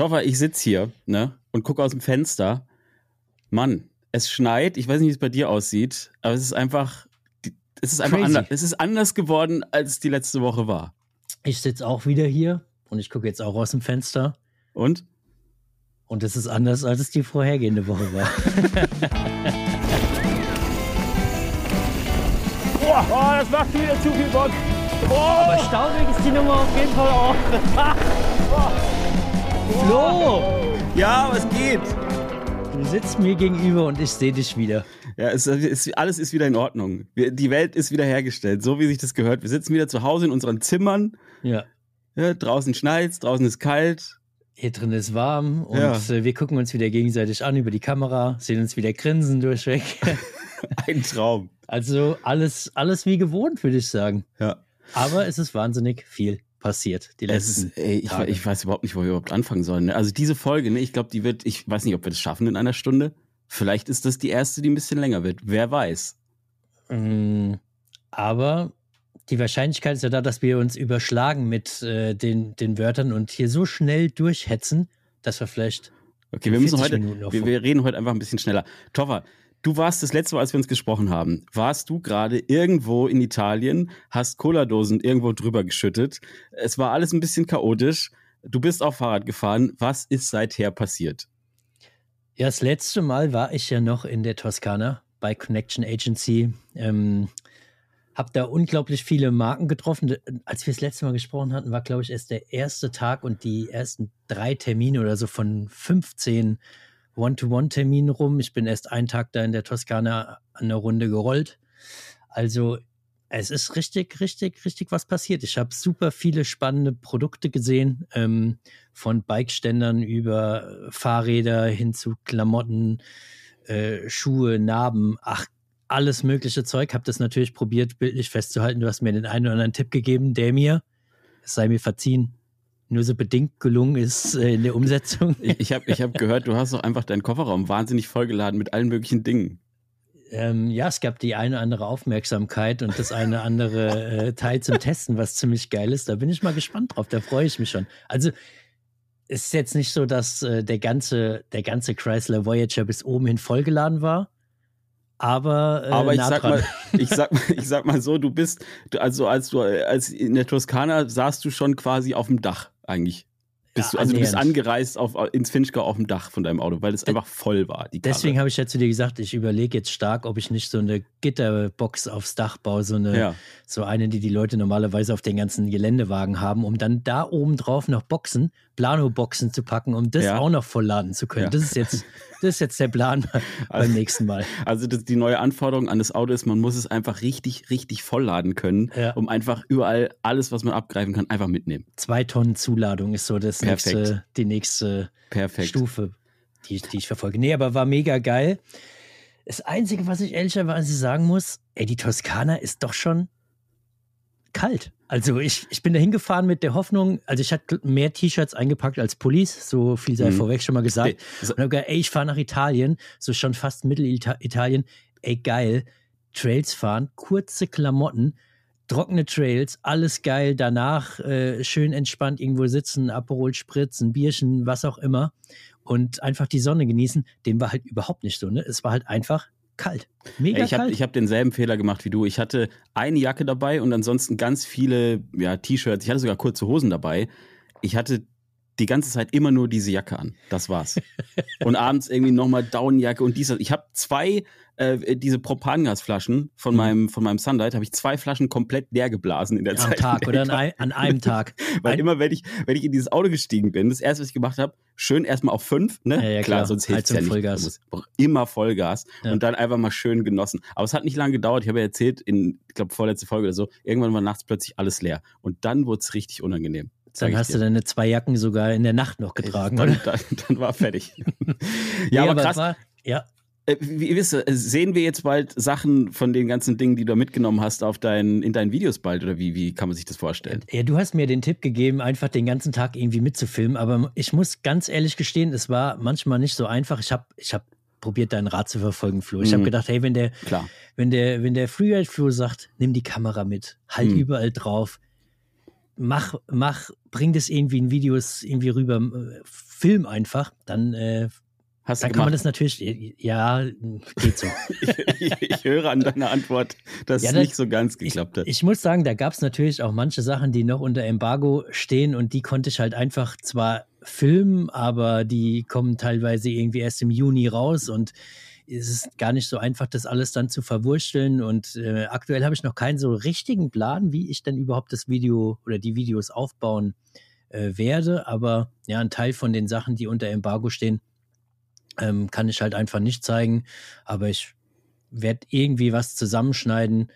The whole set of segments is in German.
Toffer, ich sitze hier ne, und gucke aus dem Fenster. Mann, es schneit. Ich weiß nicht, wie es bei dir aussieht, aber es ist einfach, es ist einfach anders. Es ist anders geworden, als es die letzte Woche war. Ich sitze auch wieder hier und ich gucke jetzt auch aus dem Fenster. Und? Und es ist anders, als es die vorhergehende Woche war. Boah, oh, das macht wieder zu viel Bock. Oh. Aber staubig ist die Nummer auf jeden Fall auch. Flo! Ja, was geht? Du sitzt mir gegenüber und ich sehe dich wieder. Ja, es, es, alles ist wieder in Ordnung. Wir, die Welt ist wieder hergestellt, so wie sich das gehört. Wir sitzen wieder zu Hause in unseren Zimmern. Ja. ja draußen schneit draußen ist kalt. Hier drin ist warm und ja. Äh, wir gucken uns wieder gegenseitig an über die Kamera, sehen uns wieder grinsen durchweg. Ein Traum. Also alles, alles wie gewohnt, würde ich sagen. Ja. Aber es ist wahnsinnig viel passiert die letzten ist, ey, ich, ich, weiß überhaupt nicht, wo wir überhaupt anfangen sollen. Ne? Also diese Folge, ne, ich glaube, die wird, ich weiß nicht, ob wir das schaffen in einer Stunde. Vielleicht ist das die erste, die ein bisschen länger wird. Wer weiß. Mm, aber die Wahrscheinlichkeit ist ja da, dass wir uns überschlagen mit äh, den, den Wörtern und hier so schnell durchhetzen, dass wir vielleicht. Okay, wir müssen heute, wir, wir, reden heute einfach ein bisschen schneller. Toffer, Du warst das letzte Mal, als wir uns gesprochen haben, warst du gerade irgendwo in Italien, hast Cola-Dosen irgendwo drüber geschüttet. Es war alles ein bisschen chaotisch. Du bist auf Fahrrad gefahren. Was ist seither passiert? Ja, das letzte Mal war ich ja noch in der Toskana bei Connection Agency. Ähm, hab da unglaublich viele Marken getroffen. Als wir das letzte Mal gesprochen hatten, war, glaube ich, erst der erste Tag und die ersten drei Termine oder so von 15 One-to-One-Termin rum. Ich bin erst einen Tag da in der Toskana an der Runde gerollt. Also es ist richtig, richtig, richtig was passiert. Ich habe super viele spannende Produkte gesehen, ähm, von Bikeständern über Fahrräder hin zu Klamotten, äh, Schuhe, Narben, ach, alles mögliche Zeug. Habe das natürlich probiert, bildlich festzuhalten. Du hast mir den einen oder anderen Tipp gegeben, der mir, es sei mir verziehen, nur so bedingt gelungen ist äh, in der Umsetzung. Ich, ich habe ich hab gehört, du hast doch einfach deinen Kofferraum wahnsinnig vollgeladen mit allen möglichen Dingen. Ähm, ja, es gab die eine oder andere Aufmerksamkeit und das eine andere äh, Teil zum Testen, was ziemlich geil ist. Da bin ich mal gespannt drauf, da freue ich mich schon. Also es ist jetzt nicht so, dass äh, der, ganze, der ganze Chrysler Voyager bis oben hin vollgeladen war. Aber, äh, aber ich sag mal, ich sag, ich sag mal so, du bist, also als du als in der Toskana saßt du schon quasi auf dem Dach eigentlich. Bist ja, du, also du bist angereist auf, ins Finchgau auf dem Dach von deinem Auto, weil es einfach voll war. Deswegen habe ich ja zu dir gesagt, ich überlege jetzt stark, ob ich nicht so eine Gitterbox aufs Dach baue, so eine, ja. so eine, die die Leute normalerweise auf den ganzen Geländewagen haben, um dann da oben drauf noch Boxen, Plano-Boxen zu packen, um das ja. auch noch vollladen zu können. Das ist jetzt das ist jetzt der Plan beim also, nächsten Mal. Also das, die neue Anforderung an das Auto ist, man muss es einfach richtig, richtig vollladen können, um einfach überall alles, was man abgreifen kann, einfach mitnehmen. Zwei Tonnen Zuladung ist so das nächste, die nächste Perfekt. Stufe, die, die ich verfolge. Nee, aber war mega geil. Das Einzige, was ich ehrlicherweise sagen muss, ey, die Toskana ist doch schon kalt. Also ich, ich bin da hingefahren mit der Hoffnung, also ich hatte mehr T-Shirts eingepackt als Pullis, so viel sei mhm. vorweg schon mal gesagt. Und habe gesagt, ey, ich fahre nach Italien, so schon fast Mittelitalien, ey geil, Trails fahren, kurze Klamotten, trockene Trails, alles geil, danach äh, schön entspannt irgendwo sitzen, Aperol spritzen, Bierchen, was auch immer und einfach die Sonne genießen. Dem war halt überhaupt nicht so, ne? Es war halt einfach kalt. Mega ich hab, kalt. Ich habe denselben Fehler gemacht wie du. Ich hatte eine Jacke dabei und ansonsten ganz viele ja, T-Shirts. Ich hatte sogar kurze Hosen dabei. Ich hatte die ganze Zeit immer nur diese Jacke an. Das war's. und abends irgendwie nochmal Downjacke und dies. Ich habe zwei äh, diese Propangasflaschen von mhm. meinem von meinem Sunlight habe ich zwei Flaschen komplett leer geblasen in der Am Zeit. Tag oder an, ein, an, einem Tag. Weil ein immer wenn ich wenn ich in dieses Auto gestiegen bin, das erste was ich gemacht habe, schön erstmal auf fünf, ne? Ja, ja, klar, klar, sonst hilft es ja nicht. Vollgas. immer Vollgas ja. und dann einfach mal schön genossen. Aber es hat nicht lange gedauert. Ich habe ja erzählt in ich glaube vorletzte Folge oder so, irgendwann war nachts plötzlich alles leer und dann wurde es richtig unangenehm. Dann hast dir. du deine zwei Jacken sogar in der Nacht noch getragen, dann, oder? Dann, dann war fertig. ja, nee, aber, krass. War, ja. Äh, wie wisst ihr, sehen wir jetzt bald Sachen von den ganzen Dingen, die du mitgenommen hast, auf dein, in deinen Videos bald oder wie, wie kann man sich das vorstellen? Ja, du hast mir den Tipp gegeben, einfach den ganzen Tag irgendwie mitzufilmen, aber ich muss ganz ehrlich gestehen, es war manchmal nicht so einfach. Ich habe ich hab probiert, deinen Rat zu verfolgen, Flo. Ich mhm. habe gedacht, hey, wenn der, Klar. wenn der, wenn der Flo sagt, nimm die Kamera mit, halt mhm. überall drauf, mach, mach, bring das irgendwie in Videos irgendwie rüber, äh, film einfach, dann äh, Hast dann du kann man das natürlich, ja, geht so. ich, ich höre an deiner Antwort, dass Ja, es das- nicht so ganz Ich, geklappt hat. ich muss sagen, da gab es natürlich auch manche Sachen, die noch unter Embargo stehen und die konnte ich halt einfach zwar filmen, aber die kommen teilweise irgendwie erst im Juni raus und es ist gar nicht so einfach, das alles dann zu verwursteln. Und äh, aktuell habe ich noch keinen so richtigen Plan, wie ich denn überhaupt das Video oder die Videos aufbauen äh, werde. Aber ja, ein Teil von den Sachen, die unter Embargo stehen, ähm, kann ich halt einfach nicht zeigen. Aber ich werde irgendwie was zusammenschneiden.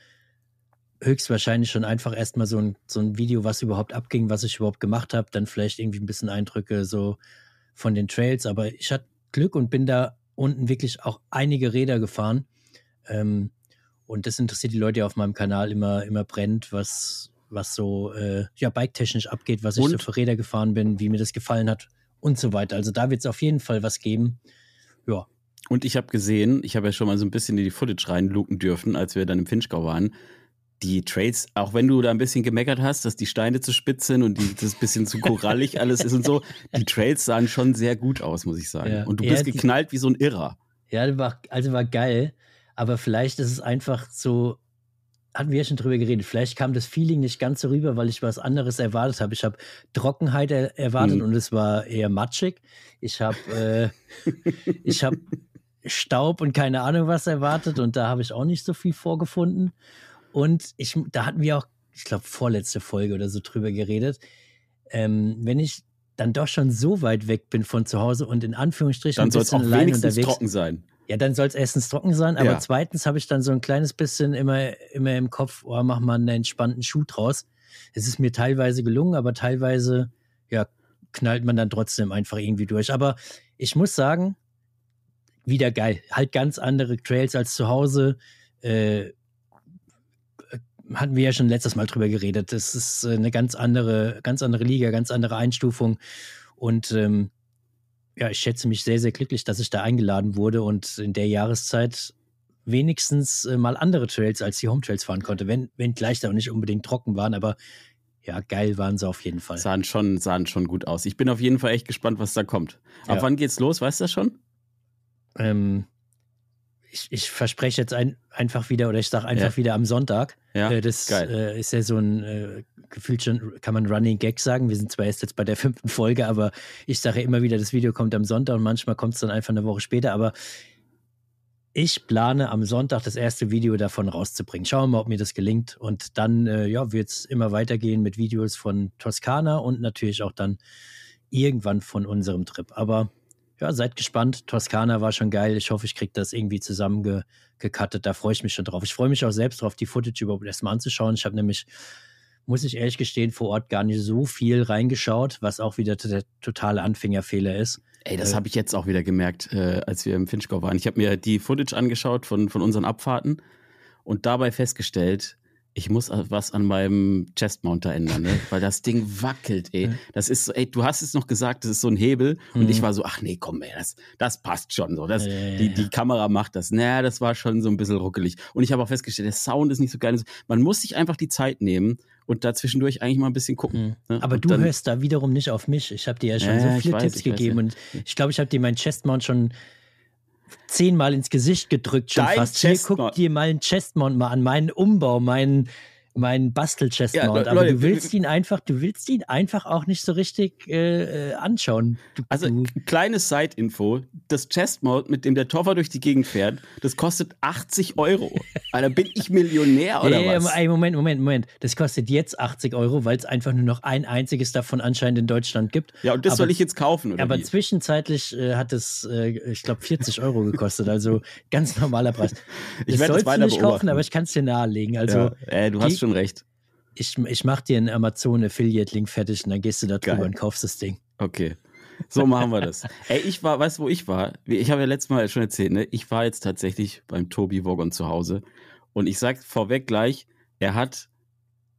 Höchstwahrscheinlich schon einfach erstmal so ein, so ein Video, was überhaupt abging, was ich überhaupt gemacht habe. Dann vielleicht irgendwie ein bisschen Eindrücke so von den Trails. Aber ich hatte Glück und bin da unten wirklich auch einige Räder gefahren. Ähm, und das interessiert die Leute ja auf meinem Kanal immer, immer brennt, was, was so äh, ja, bike-technisch abgeht, was ich Und? so für Räder gefahren bin, wie mir das gefallen hat und so weiter. Also da wird es auf jeden Fall was geben. Ja, Und ich habe gesehen, ich habe ja schon mal so ein bisschen in die Footage reinluken dürfen, als wir dann im Finchgau waren. Die Trails, auch wenn du da ein bisschen gemeckert hast, dass die Steine zu spitz sind und die, das bisschen zu korallig alles ist und so, die Trails sahen schon sehr gut aus, muss ich sagen. Ja. Und du Ja, bist die- geknallt wie so ein Irrer. Ja, war, also war geil, aber vielleicht ist es einfach so, hatten wir ja schon drüber geredet, vielleicht kam das Feeling nicht ganz so rüber, weil ich was anderes erwartet habe. Ich habe Trockenheit er, erwartet Mhm. und es war eher matschig. Ich habe äh, ich habe Staub und keine Ahnung was erwartet und da habe ich auch nicht so viel vorgefunden. Und ich, da hatten wir auch, ich glaube, vorletzte Folge oder so drüber geredet. Ähm, wenn ich dann doch schon so weit weg bin von zu Hause und in Anführungsstrichen Dann soll es auch wenigstens unterwegs trocken sein. Ja, dann soll es erstens trocken sein, aber Ja. zweitens habe ich dann so ein kleines bisschen immer, immer im Kopf, oh, mach mal einen entspannten Schuh draus. Es ist mir teilweise gelungen, aber teilweise, ja, knallt man dann trotzdem einfach irgendwie durch. Aber ich muss sagen, wieder geil. Halt ganz andere Trails als zu Hause. Äh, hatten wir ja schon letztes Mal drüber geredet. Das ist äh, eine ganz andere, ganz andere Liga, ganz andere Einstufung. Und ähm, ja, ich schätze mich sehr, sehr glücklich, dass ich da eingeladen wurde und in der Jahreszeit wenigstens äh, mal andere Trails als die Home Trails fahren konnte, wenn, wenn gleich da nicht unbedingt trocken waren, aber ja, geil waren sie auf jeden Fall. Sahen schon, sahen schon gut aus. Ich bin auf jeden Fall echt gespannt, was da kommt. Ab Ja. wann geht's los? Weißt du das schon? Ähm, ich, ich verspreche jetzt ein, einfach wieder, oder ich sage einfach Ja. wieder am Sonntag. Ja, Äh, das äh, ist ja so ein äh, gefühlt schon, kann man Running Gag sagen. Wir sind zwar erst jetzt bei der fünften Folge, aber ich sage immer wieder, das Video kommt am Sonntag und manchmal kommt es dann einfach eine Woche später. Aber ich plane am Sonntag das erste Video davon rauszubringen. Schauen wir mal, ob mir das gelingt. Und dann äh, ja, wird es immer weitergehen mit Videos von Toskana und natürlich auch dann irgendwann von unserem Trip. Aber ja, seid gespannt. Toskana war schon geil. Ich hoffe, ich kriege das irgendwie zusammengekattet. Da freue ich mich schon drauf. Ich freue mich auch selbst drauf, die Footage überhaupt erstmal anzuschauen. Ich habe nämlich, muss ich ehrlich gestehen, vor Ort gar nicht so viel reingeschaut, was auch wieder der totale Anfängerfehler ist. Ey, das Äh, habe ich jetzt auch wieder gemerkt, äh, als wir im Finchgau waren. Ich habe mir die Footage angeschaut von, von unseren Abfahrten und dabei festgestellt, ich muss was an meinem Chestmounter ändern, ne? weil das Ding wackelt, ey. Das ist so, ey, du hast es noch gesagt, das ist so ein Hebel und Mhm. ich war so, ach nee, komm, ey, das, das passt schon so. Das, Äh, die, die Kamera macht das. Naja, das war schon so ein bisschen ruckelig. Und ich habe auch festgestellt, der Sound ist nicht so geil. Man muss sich einfach die Zeit nehmen und da zwischendurch eigentlich mal ein bisschen gucken. Mhm. Ne? Aber Und du hörst da wiederum nicht auf mich. Ich habe dir ja schon Ja, so viele weiß, Tipps weiß, gegeben ja. und ich glaube, ich habe dir meinen Chestmount schon zehnmal ins Gesicht gedrückt. Schon Dein fast. Hier, Chestmount. guck dir mal einen Chestmount mal an, meinen Umbau, meinen meinen Bastel-Chestmount. Ja, Aber Leute, du willst ihn einfach, du willst ihn einfach auch nicht so richtig äh, äh, anschauen. Du, Also, du, kleines Side-Info: Das Chestmount, mit dem der Toffer durch die Gegend fährt, das kostet 80 Euro. Alter, bin ich Millionär oder Ey, was? ey, Moment, Moment, Moment. Das kostet jetzt 80 Euro, weil es einfach nur noch ein einziges davon anscheinend in Deutschland gibt. Ja, und das aber- soll ich jetzt kaufen, oder? Aber wie? zwischenzeitlich äh, hat es, äh, ich glaube, 40 Euro gekostet. Also ganz normaler Preis. Ich das werd das sollst du weiter nicht kaufen, aber ich kann es dir nahelegen. Also ja, äh, du hast schon recht. ich, ich mache dir einen Amazon-Affiliate-Link fertig und dann gehst du da drüber Geil. und kaufst das Ding. Okay. So machen wir das. Ey, ich war, weißt du, wo ich war? Ich habe ja letztes Mal schon erzählt, ne? Ich war jetzt tatsächlich beim Tobi Wogon zu Hause. Und ich sag vorweg gleich, er hat,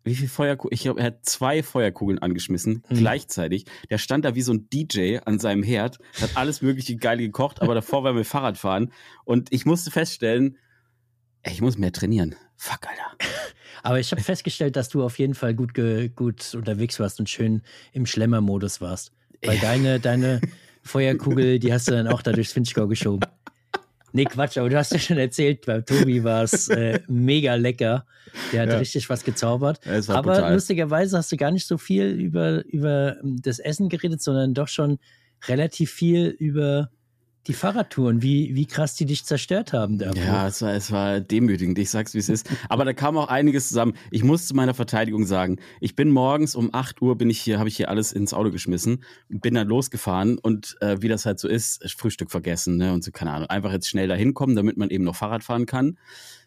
wie viel Feuerkugeln? Ich glaube, er hat zwei Feuerkugeln angeschmissen, Mhm. gleichzeitig. Der stand da wie so ein DJ an seinem Herd, hat alles mögliche geil gekocht, aber davor war mit Fahrrad fahren. Und ich musste feststellen, ich muss mehr trainieren. Fuck, Alter. Aber ich habe festgestellt, dass du auf jeden Fall gut, gut unterwegs warst und schön im Schlemmermodus warst. Weil ja. deine, deine Feuerkugel, die hast du dann auch da durchs Finchgau geschoben. Nee, Quatsch, aber du hast ja schon erzählt, bei Tobi war es äh, mega lecker. Der hat ja. richtig was gezaubert. Ja, aber brutal. lustigerweise hast du gar nicht so viel über, über das Essen geredet, sondern doch schon relativ viel über die Fahrradtouren, wie, wie krass die dich zerstört haben. Davor. Ja, es war, es war demütigend, ich sag's wie es ist. Aber da kam auch einiges zusammen. Ich muss zu meiner Verteidigung sagen, ich bin morgens um 8 Uhr bin ich hier, habe ich hier alles ins Auto geschmissen, bin dann losgefahren und äh, wie das halt so ist, Frühstück vergessen, ne? Und so, keine Ahnung, einfach jetzt schnell dahin kommen, damit man eben noch Fahrrad fahren kann.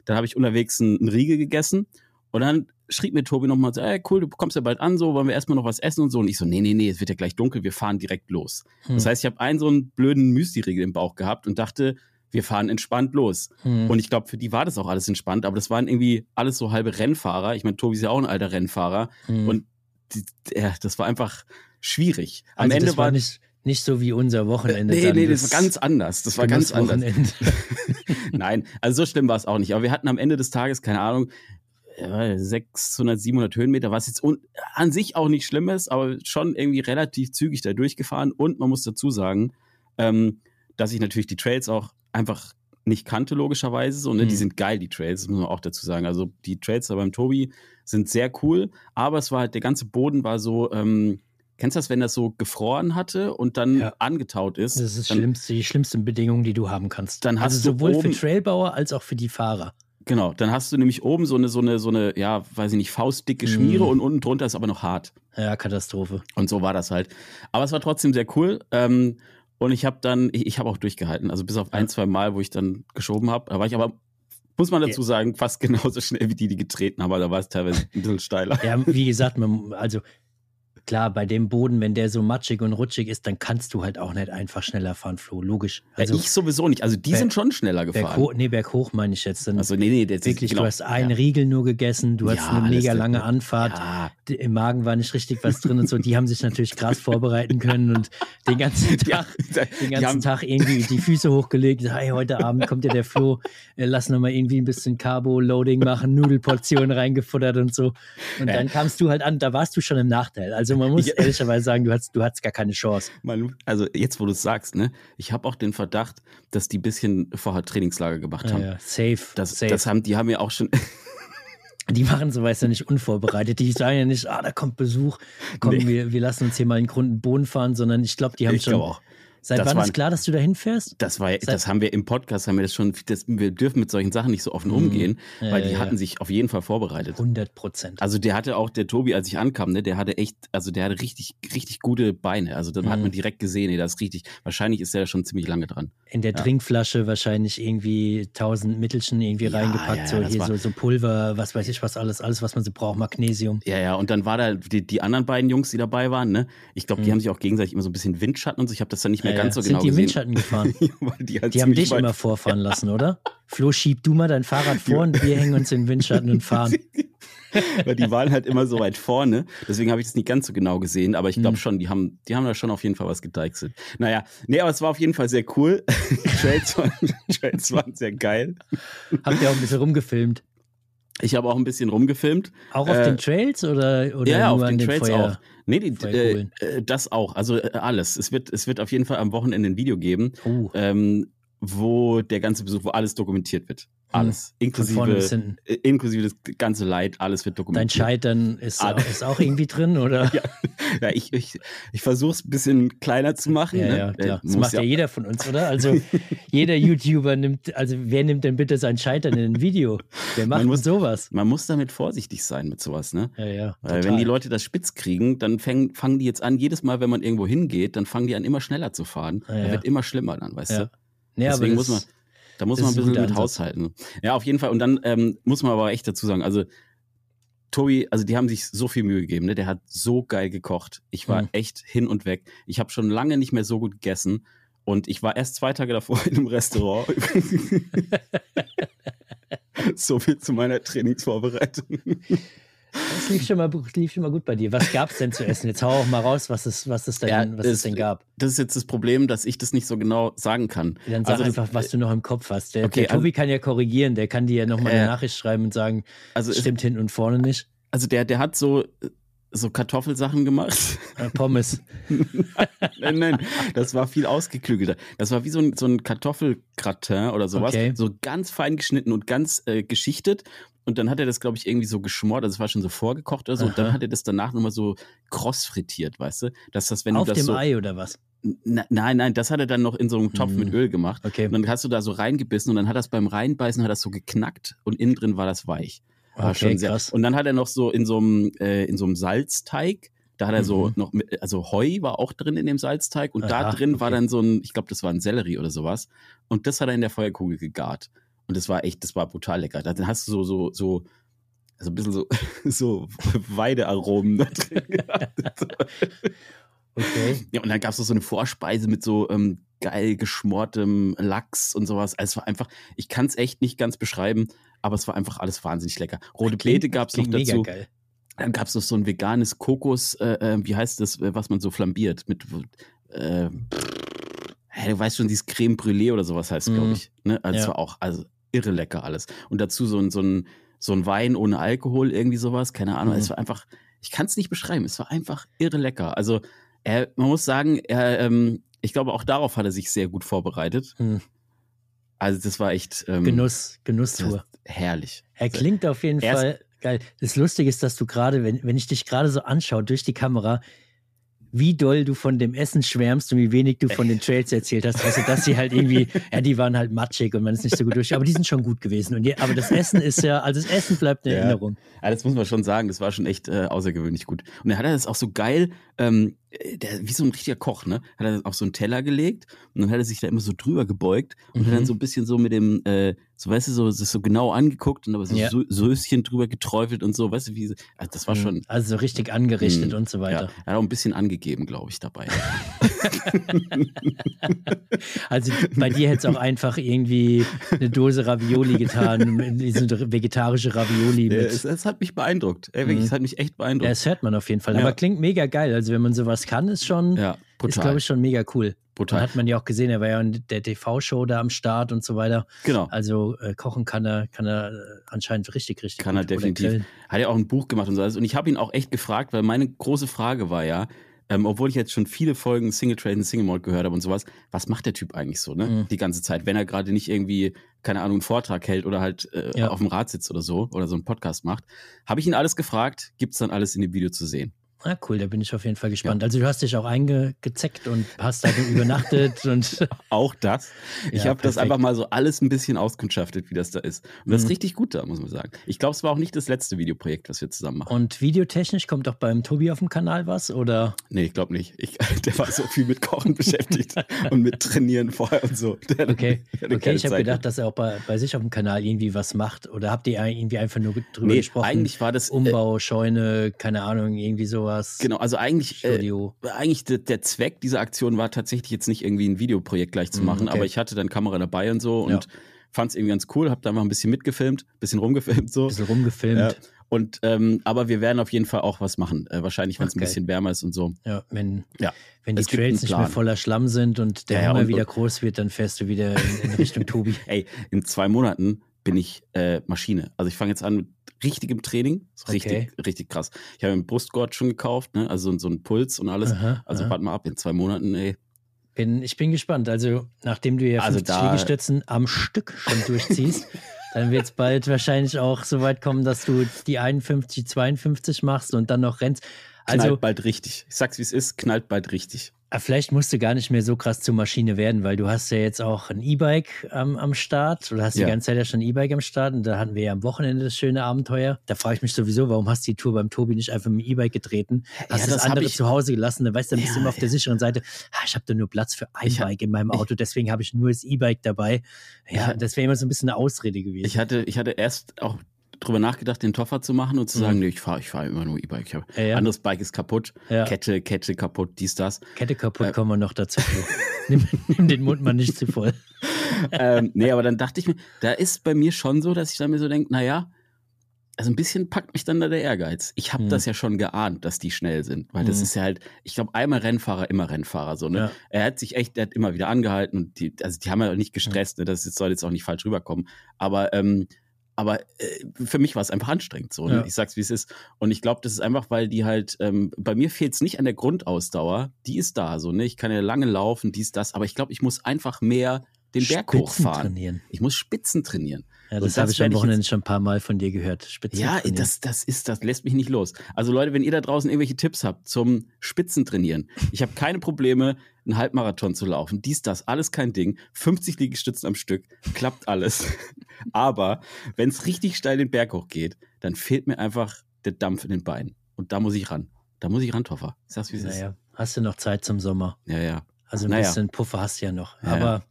Dann habe ich unterwegs einen, Riegel gegessen und dann schrieb mir Tobi nochmal so, ey, cool, du kommst ja bald an, so, wollen wir erstmal noch was essen und so. Und ich so, nee, nee, nee, es wird ja gleich dunkel, wir fahren direkt los. Hm. Das heißt, ich habe einen so einen blöden Müsli-Riegel im Bauch gehabt und dachte, wir fahren entspannt los. Hm. Und ich glaube, für die war das auch alles entspannt, aber das waren irgendwie alles so halbe Rennfahrer. Ich meine, Tobi ist ja auch ein alter Rennfahrer. Hm. Und die, ja, das war einfach schwierig. Am also Ende das war, war nicht, nicht so wie unser Wochenende. Nee, nee, das war ganz anders. Das war ganz anders. Nein, also so schlimm war es auch nicht. Aber wir hatten am Ende des Tages, keine Ahnung, 600, 700 Höhenmeter, was jetzt an sich auch nicht schlimm ist, aber schon irgendwie relativ zügig da durchgefahren. Und man muss dazu sagen, ähm, dass ich natürlich die Trails auch einfach nicht kannte, logischerweise. So, ne? Mhm. Die sind geil, die Trails, das muss man auch dazu sagen. Also die Trails da beim Tobi sind sehr cool, aber es war halt, der ganze Boden war so, ähm, Kennst du das, wenn das so gefroren hatte und dann ja. angetaut ist? Das ist dann, schlimmste, die schlimmsten Bedingungen, die du haben kannst. Dann hast also sowohl für Trailbauer als auch für die Fahrer. Genau, dann hast du nämlich oben so eine, so eine, so eine, ja, weiß ich nicht, faustdicke Schmiere mm. und unten drunter ist aber noch hart. Ja, Katastrophe. Und so war das halt. Aber es war trotzdem sehr cool. Ähm, und ich habe dann, ich, ich habe auch durchgehalten. Also bis auf ein, zwei Mal, wo ich dann geschoben habe. Da war ich aber, muss man dazu sagen, fast genauso schnell wie die, die getreten haben, aber da war es teilweise ein bisschen steiler. Ja, wie gesagt, man, also klar, bei dem Boden, wenn der so matschig und rutschig ist, dann kannst du halt auch nicht einfach schneller fahren, Flo. Logisch. Also, ja, ich sowieso nicht. Also die Berg, sind schon schneller gefahren. Berghoch, nee, berghoch meine ich jetzt. Dann also nee, nee, das wirklich, genau, du hast einen ja. Riegel nur gegessen, du ja, hast eine mega lange Anfahrt, im Magen war nicht richtig was drin und so. Die haben sich natürlich krass vorbereiten können und den ganzen Tag, den ganzen Tag irgendwie die Füße hochgelegt. Hey, heute Abend kommt ja der Flo, äh, lass nochmal irgendwie ein bisschen Carbo-Loading machen, Nudelportionen reingefuttert und so. Und dann kamst du halt an, da warst du schon im Nachteil. Also man muss ehrlicherweise mal sagen, du hattest, du hattest gar keine Chance. Man, also jetzt, wo du es sagst, ne, ich habe auch den Verdacht, dass die ein bisschen vorher Trainingslager gemacht haben. Ja, ja. Safe. Das, safe. das haben, die haben ja auch schon. Die machen sowas ja nicht unvorbereitet. Die sagen ja nicht, ah, da kommt Besuch, komm, nee. wir, wir lassen uns hier mal in Grund und Boden fahren, sondern ich glaube, die haben ich schon. Auch. Seit das wann ist klar, dass du da hinfährst? Das war, das haben wir im Podcast, haben wir das schon, das, wir dürfen mit solchen Sachen nicht so offen mhm. umgehen, ja, weil die ja, hatten ja. sich auf jeden Fall vorbereitet. 100 Prozent. Also der hatte auch, der Tobi, als ich ankam, ne, der hatte echt, also der hatte richtig, richtig gute Beine. Also dann mhm. hat man direkt gesehen, nee, das ist richtig, wahrscheinlich ist der schon ziemlich lange dran. In der Trinkflasche wahrscheinlich irgendwie 1000 Mittelchen irgendwie reingepackt, so hier so, so Pulver, was weiß ich was alles, alles, was man so braucht, Magnesium. Ja, ja, und dann war da die, die anderen beiden Jungs, die dabei waren, ne, ich glaube, die mhm. haben sich auch gegenseitig immer so ein bisschen Windschatten und so, ich habe das dann nicht mehr ganz so genau gesehen. Windschatten gefahren. die, halt die haben dich immer vorfahren lassen, oder? Flo, schieb du mal dein Fahrrad vor und wir hängen uns in den Windschatten und fahren. Weil die waren halt immer so weit vorne. Deswegen habe ich das nicht ganz so genau gesehen. Aber ich glaube hm. schon, die haben, die haben da schon auf jeden Fall was gedeichselt. Naja, nee, aber es war auf jeden Fall sehr cool. Die Trails waren, Trails waren sehr geil. Habt ihr auch ein bisschen rumgefilmt? Ich habe auch ein bisschen rumgefilmt. Auch auf äh, den Trails oder, oder ja, nur auf den, den Trails Feuer? auch. Nee, die, äh, äh, das auch. Also äh, alles. Es wird, es wird auf jeden Fall am Wochenende ein Video geben, uh. ähm, wo der ganze Besuch, wo alles dokumentiert wird. Hm. Alles. Inklusive, äh, inklusive das ganze Leid, alles wird dokumentiert. Dein Scheitern ist, auch, ist auch irgendwie drin, oder? ja, ja ich, ich, ich versuche es ein bisschen kleiner zu machen. Ja, ne? ja klar. Das macht ja, jeder von uns, oder? Also jeder YouTuber nimmt, also wer nimmt denn bitte sein Scheitern in ein Video? Wer macht man muss, sowas? Man muss damit vorsichtig sein mit sowas, ne? Ja, ja. Weil wenn die Leute das spitz kriegen, dann fäng, fangen die jetzt an, jedes Mal, wenn man irgendwo hingeht, dann fangen die an, immer schneller zu fahren. Ja, ja. wird immer schlimmer dann, weißt du? Nee, Deswegen muss man da muss man ein bisschen mit haushalten. Ja, auf jeden Fall. Und dann ähm, muss man aber echt dazu sagen, also Tobi, also die haben sich so viel Mühe gegeben, ne? Der hat so geil gekocht. Ich war mhm. echt hin und weg. Ich habe schon lange nicht mehr so gut gegessen. Und ich war erst zwei Tage davor in einem Restaurant. so viel zu meiner Trainingsvorbereitung. Das das lief schon, mal, lief schon mal gut bei dir. Was gab es denn zu essen? Jetzt hau auch mal raus, was es, was es, denn, Ja, was das- es denn gab. Das ist jetzt das Problem, dass ich das nicht so genau sagen kann. Dann sag Also das- einfach, was du noch im Kopf hast. Der, Okay, der Tobi kann ja korrigieren, der kann dir ja nochmal Äh, eine Nachricht schreiben und sagen, Also, es- stimmt hinten und vorne nicht. also der, der hat so, so Kartoffelsachen gemacht. Äh, Pommes. nein, nein, das war viel ausgeklügelter. Das war wie so ein, so ein Kartoffelgratin oder sowas. Okay. So ganz fein geschnitten und ganz äh, geschichtet. Und dann hat er das, glaube ich, irgendwie so geschmort. Also es war schon so vorgekocht oder so. Und dann Aha. hat er das danach nochmal so kross frittiert, weißt du? Dass das, wenn Auf du das dem so. Ei oder was? N- Nein, nein, das hat er dann noch in so einem Topf Hm. mit Öl gemacht. Okay. Und dann hast du da so reingebissen und dann hat das beim Reinbeißen hat das so geknackt und innen drin war das weich. War Okay, schon sehr. krass. Und dann hat er noch so in so einem, äh, in so einem Salzteig, da hat er so Mhm. noch, mit, also Heu war auch drin in dem Salzteig und da Aha, drin war okay. dann so ein, ich glaube, das war ein Sellerie oder sowas. Und das hat er in der Feuerkugel gegart. Und das war echt, das war brutal lecker. Dann hast du so, so, so, also ein bisschen so, so Weidearomen da drin gehabt. Okay. Ja, und dann gab es so eine Vorspeise mit so ähm, geil geschmortem Lachs und sowas. Also es war einfach, ich kann es echt nicht ganz beschreiben, aber es war einfach alles wahnsinnig lecker. Rote Beete gab es noch dazu. Mega geil. Dann gab es noch so ein veganes Kokos, äh, äh, wie heißt das, äh, was man so flambiert mit, äh, du weißt schon, dieses Creme Brûlée oder sowas heißt, glaube Mhm. ich. Ne? Also Ja. war auch also irre lecker alles. Und dazu so ein, so ein, so ein Wein ohne Alkohol, irgendwie sowas, keine Ahnung. Mhm. Es war einfach, ich kann es nicht beschreiben, es war einfach irre lecker. Also er, man muss sagen, er, ähm, ich glaube, auch darauf hat er sich sehr gut vorbereitet. Hm. Also das war echt ähm, Genuss, Genusstour. herrlich. Er klingt auf jeden Er ist- Fall geil. Das Lustige ist, dass du gerade, wenn, wenn ich dich gerade so anschaue durch die Kamera, wie doll du von dem Essen schwärmst und wie wenig du von den Trails erzählt hast. Also, dass sie halt irgendwie, ja, die waren halt matschig und man ist nicht so gut durch, aber die sind schon gut gewesen. Und die, aber das Essen ist ja, also das Essen bleibt eine Ja. Erinnerung. Ja, das muss man schon sagen, das war schon echt äh, außergewöhnlich gut. Und er hat das auch so geil, ähm, der, wie so ein richtiger Koch, ne? Hat er auf so einen Teller gelegt und dann hat er sich da immer so drüber gebeugt und hat Mhm. dann so ein bisschen so mit dem, äh, so weißt du, so, so genau angeguckt und aber so Ja. Sö- Söschen drüber geträufelt und so, weißt du, wie, also das war schon. Also so richtig angerichtet Mhm. und so Ja, weiter. er hat auch ein bisschen angegeben, glaube ich, dabei. Also bei dir hätte es auch einfach irgendwie eine Dose Ravioli getan, diese vegetarische Ravioli Ja, mit. es, es hat mich beeindruckt. Ey, wirklich, Mhm. es hat mich echt Ja, beeindruckt. das hört man auf jeden Fall. Ja. Aber klingt mega geil. Also wenn man sowas kann, ist schon, Ja, ist glaube ich schon mega cool. Und brutal. hat man ja auch gesehen, er war ja in der TV-Show da am Start und so weiter. Genau. Also äh, kochen kann er, kann er äh, anscheinend richtig, richtig Kann er gut. Oder definitiv. Hat ja auch ein Buch gemacht und so alles. Und ich habe ihn auch echt gefragt, weil meine große Frage war ja, ähm, obwohl ich jetzt schon viele Folgen Single Trade und Single Mode gehört habe und sowas, was macht der Typ eigentlich so, ne? Mhm. Die ganze Zeit, wenn er gerade nicht irgendwie, keine Ahnung, einen Vortrag hält oder halt äh, Ja. auf dem Rad sitzt oder so oder so einen Podcast macht. Habe ich ihn alles gefragt, gibt's dann alles in dem Video zu sehen. Ah, cool, da bin ich auf jeden Fall gespannt. Also du hast dich auch eingezeckt und hast da übernachtet und Auch das. Ich Ja, habe das einfach mal so alles ein bisschen auskundschaftet, wie das da ist. Und das ist Mhm. richtig gut da, muss man sagen. Ich glaube, es war auch nicht das letzte Videoprojekt, was wir zusammen machen. Und videotechnisch kommt auch beim Tobi auf dem Kanal was? Oder? Nee, ich glaube nicht. Ich, der war so viel mit Kochen beschäftigt und mit Trainieren vorher und so. Der Okay, okay ich habe gedacht, dass er auch bei, bei sich auf dem Kanal irgendwie was macht. Oder habt ihr irgendwie einfach nur drüber Nee, gesprochen? eigentlich war das. Äh, Umbau, Scheune, keine Ahnung, irgendwie sowas. genau, also eigentlich. Äh, eigentlich der, der Zweck dieser Aktion war tatsächlich jetzt nicht irgendwie ein Videoprojekt gleich zu Mhm, machen, okay. aber ich hatte dann Kamera dabei und so und Ja. fand es irgendwie ganz cool, hab da mal ein bisschen mitgefilmt, bisschen rumgefilmt so. Ein bisschen rumgefilmt. Ja. Und ähm, aber wir werden auf jeden Fall auch was machen. Äh, wahrscheinlich, wenn es Ach, ein bisschen wärmer ist und so. Ja, wenn, Ja, wenn die es Trails nicht mehr voller Schlamm sind und der Ja, Hunger und- wieder groß wird, dann fährst du wieder in, in Richtung Tobi. Ey, in zwei Monaten bin ich äh, Maschine. Also ich fange jetzt an mit richtigem Training. Richtig, Okay. richtig krass. Ich habe einen Brustgurt schon gekauft, ne? Also so, so einen Puls und alles. Aha, Also aha. warte mal ab, in zwei Monaten, ey. bin, ich bin gespannt. Also, nachdem du ja Also 50 da- Liegestützen am Stück schon durchziehst, dann wird es bald wahrscheinlich auch so weit kommen, dass du die 51, 52 machst und dann noch rennst. Knallt Also, bald richtig. Ich sag's wie es ist, knallt bald richtig. Äh, vielleicht musst du gar nicht mehr so krass zur Maschine werden, weil du hast ja jetzt auch ein E-Bike ähm, am Start. Du hast die Ja. ganze Zeit ja schon ein E-Bike am Start und da hatten wir ja am Wochenende das schöne Abenteuer. Da frage ich mich sowieso, warum hast du die Tour beim Tobi nicht einfach mit dem E-Bike getreten? Hast das das hab andere ich- zu Hause gelassen, dann weißt du, dann bist du Ja, immer auf der sicheren Seite. Ah, ich habe da nur Platz für ein Ich hab- Bike in meinem Auto, deswegen habe ich nur das E-Bike dabei. Ja, das wäre immer so ein bisschen eine Ausrede gewesen. Ich hatte, ich hatte erst auch drüber nachgedacht, den Toffer zu machen und zu Mhm. sagen, nee, ich fahre ich fahr immer nur E-Bike. Ich hab- Ja, ja. Anderes Bike ist kaputt, Ja. Kette, Kette kaputt, dies, das. Kette kaputt, Äh, kommen wir noch dazu. nimm, nimm den Mund mal nicht zu voll. ähm, nee, aber dann dachte ich mir, da ist bei mir schon so, dass ich dann mir so denke, naja, also ein bisschen packt mich dann da der Ehrgeiz. Ich habe Mhm. das ja schon geahnt, dass die schnell sind, weil das Mhm. ist ja halt, ich glaube, einmal Rennfahrer, immer Rennfahrer so, ne? Ja. Er hat sich echt, er hat immer wieder angehalten und die, also die haben ja nicht gestresst, ne? Das soll jetzt auch nicht falsch rüberkommen. Aber, ähm, aber äh, für mich war es einfach anstrengend so. Ne? Ja. Ich sag's, wie es ist. Und ich glaube, das ist einfach, weil die halt, ähm, bei mir fehlt es nicht an der Grundausdauer, die ist da so, ne? Ich kann ja lange laufen, dies, das, aber ich glaube, ich muss einfach mehr den Berg Spitzen hochfahren. trainieren. Ich muss Spitzen trainieren. Ja, das habe ich am Wochenende schon ein paar Mal von dir gehört. Spitzen Ja, trainieren. das, das ist, das lässt mich nicht los. Also Leute, wenn ihr da draußen irgendwelche Tipps habt zum Spitzentrainieren, ich habe keine Probleme, einen Halbmarathon zu laufen. Dies, das, alles kein Ding. 50 Liegestützen am Stück, klappt alles. Aber wenn es richtig steil den Berg hochgeht, dann fehlt mir einfach der Dampf in den Beinen. Und da muss ich ran. Da muss ich ran, Toffer. Sag's, wie es ist. Naja, hast du noch Zeit zum Sommer? Ja, ja. Also ein Naja. bisschen Puffer hast du ja noch. Ja, Aber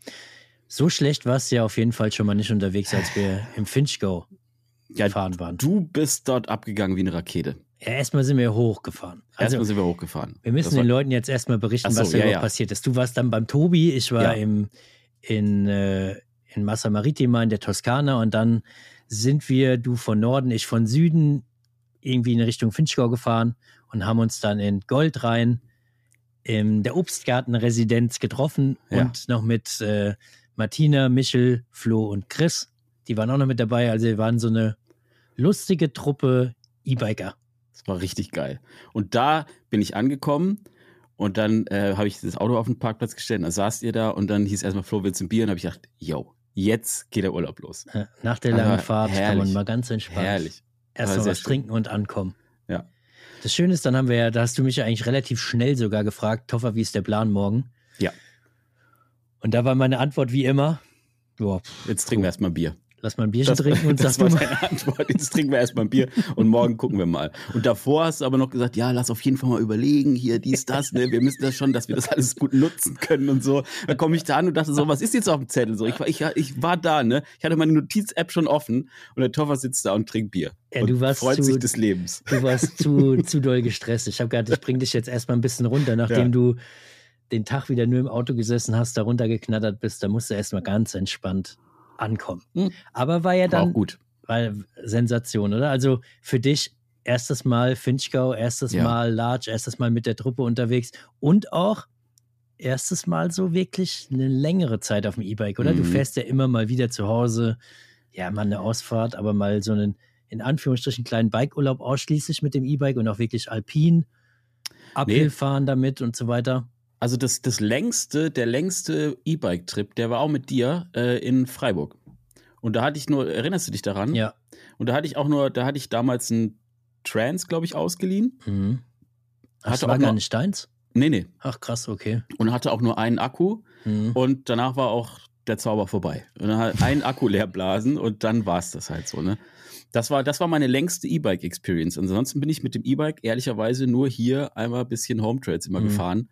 so schlecht warst du ja auf jeden Fall schon mal nicht unterwegs, als wir im Finchgau Ja, gefahren waren. Du bist dort abgegangen wie eine Rakete. Ja, erstmal sind wir hochgefahren. Also Erstmal sind wir hochgefahren. wir müssen Das den war- Leuten jetzt erstmal berichten, so, was da ja, überhaupt ja. passiert ist. Du warst dann beim Tobi, ich war im, in, äh, in Massa Marittima in der Toskana und dann sind wir, du von Norden, ich von Süden, irgendwie in Richtung Finchgau gefahren und haben uns dann in Goldrhein in der Obstgartenresidenz getroffen und noch mit äh, Martina, Michel, Flo und Chris. Die waren auch noch mit dabei. Also wir waren so eine lustige Truppe E-Biker. Das war richtig geil. Und da bin ich angekommen und dann äh, habe ich das Auto auf den Parkplatz gestellt, da saßt ihr da und dann hieß erstmal Flo, willst du ein Bier? Und habe ich gedacht, yo, jetzt geht der Urlaub los. Nach der Aber langen Fahrt kann man herrlich. mal ganz entspannt Herrlich. erstmal was schön. trinken und ankommen. Ja. Das Schöne ist, dann haben wir ja, da hast du mich ja eigentlich relativ schnell sogar gefragt, Toffer, wie ist der Plan morgen? Ja. Und da war meine Antwort wie immer, boah, Jetzt trinken wir erstmal Bier. lass mal ein Bierchen Das, trinken und das sag war deine Antwort. Jetzt trinken wir erstmal ein Bier und morgen gucken wir mal. Und davor hast du aber noch gesagt, ja, lass auf jeden Fall mal überlegen, hier, dies, das, ne? Wir müssen das schon, dass wir das alles gut nutzen können und so. Da komme ich da an und dachte so, was ist jetzt auf dem Zettel? So, ich, war- ich, ich war da, ne? Ich hatte meine Notiz-App schon offen und der Toffer sitzt da und trinkt Bier. Ja, du warst freut zu- sich des Lebens. Du warst zu, zu doll gestresst. Ich habe gedacht, ich bring dich jetzt erstmal ein bisschen runter, nachdem Ja. du den Tag wieder nur im Auto gesessen hast, da runtergeknattert bist, da musst du erstmal ganz entspannt ankommen. Hm. Aber war ja War dann auch gut. Weil Sensation, oder? Also für dich erstes Mal Finchgau, erstes Ja. Mal Large, erstes Mal mit der Truppe unterwegs und auch erstes Mal so wirklich eine längere Zeit auf dem E-Bike, oder? Du Mhm. fährst ja immer mal wieder zu Hause, ja, mal eine Ausfahrt, aber mal so einen in Anführungsstrichen kleinen Bikeurlaub ausschließlich mit dem E-Bike und auch wirklich alpin, Uphill fahren damit und so weiter. Also das, das längste, der längste E-Bike-Trip, der war auch mit dir äh, in Freiburg. Und da hatte ich nur, erinnerst du dich daran? Ja. Und da hatte ich auch nur, da hatte ich damals einen Trans, glaube ich, ausgeliehen. Mhm. Das war auch gar nicht deins? Nee, nee. Ach krass, okay. Und hatte auch nur einen Akku. Mhm. Und danach war auch der Zauber vorbei. Und dann halt einen Akku leer blasen und dann war es das halt so, ne? Das war, das war meine längste E-Bike-Experience. Ansonsten bin ich mit dem E-Bike ehrlicherweise nur hier einmal ein bisschen Home Trails immer Mhm. gefahren.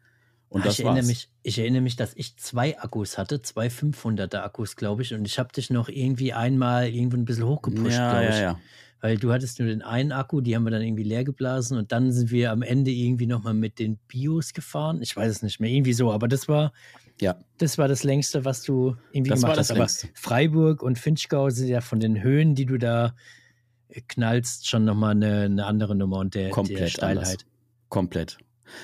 Und Ah, das ich, erinnere war's. mich, ich erinnere mich, dass ich zwei Akkus hatte, zwei 500er Akkus, glaube ich, und ich habe dich noch irgendwie einmal irgendwo ein bisschen hochgepusht, ja, glaube ich. ja, ja. Weil du hattest nur den einen Akku, die haben wir dann irgendwie leer geblasen und dann sind wir am Ende irgendwie nochmal mit den Bios gefahren. Ich weiß es nicht mehr, irgendwie so, aber das war, Ja. das war das längste, was du irgendwie Das gemacht hast. Aber. Freiburg und Finchgau sind ja von den Höhen, die du da äh, knallst, schon nochmal eine, eine andere Nummer und der, der Komplett Steilheit. anders. Komplett.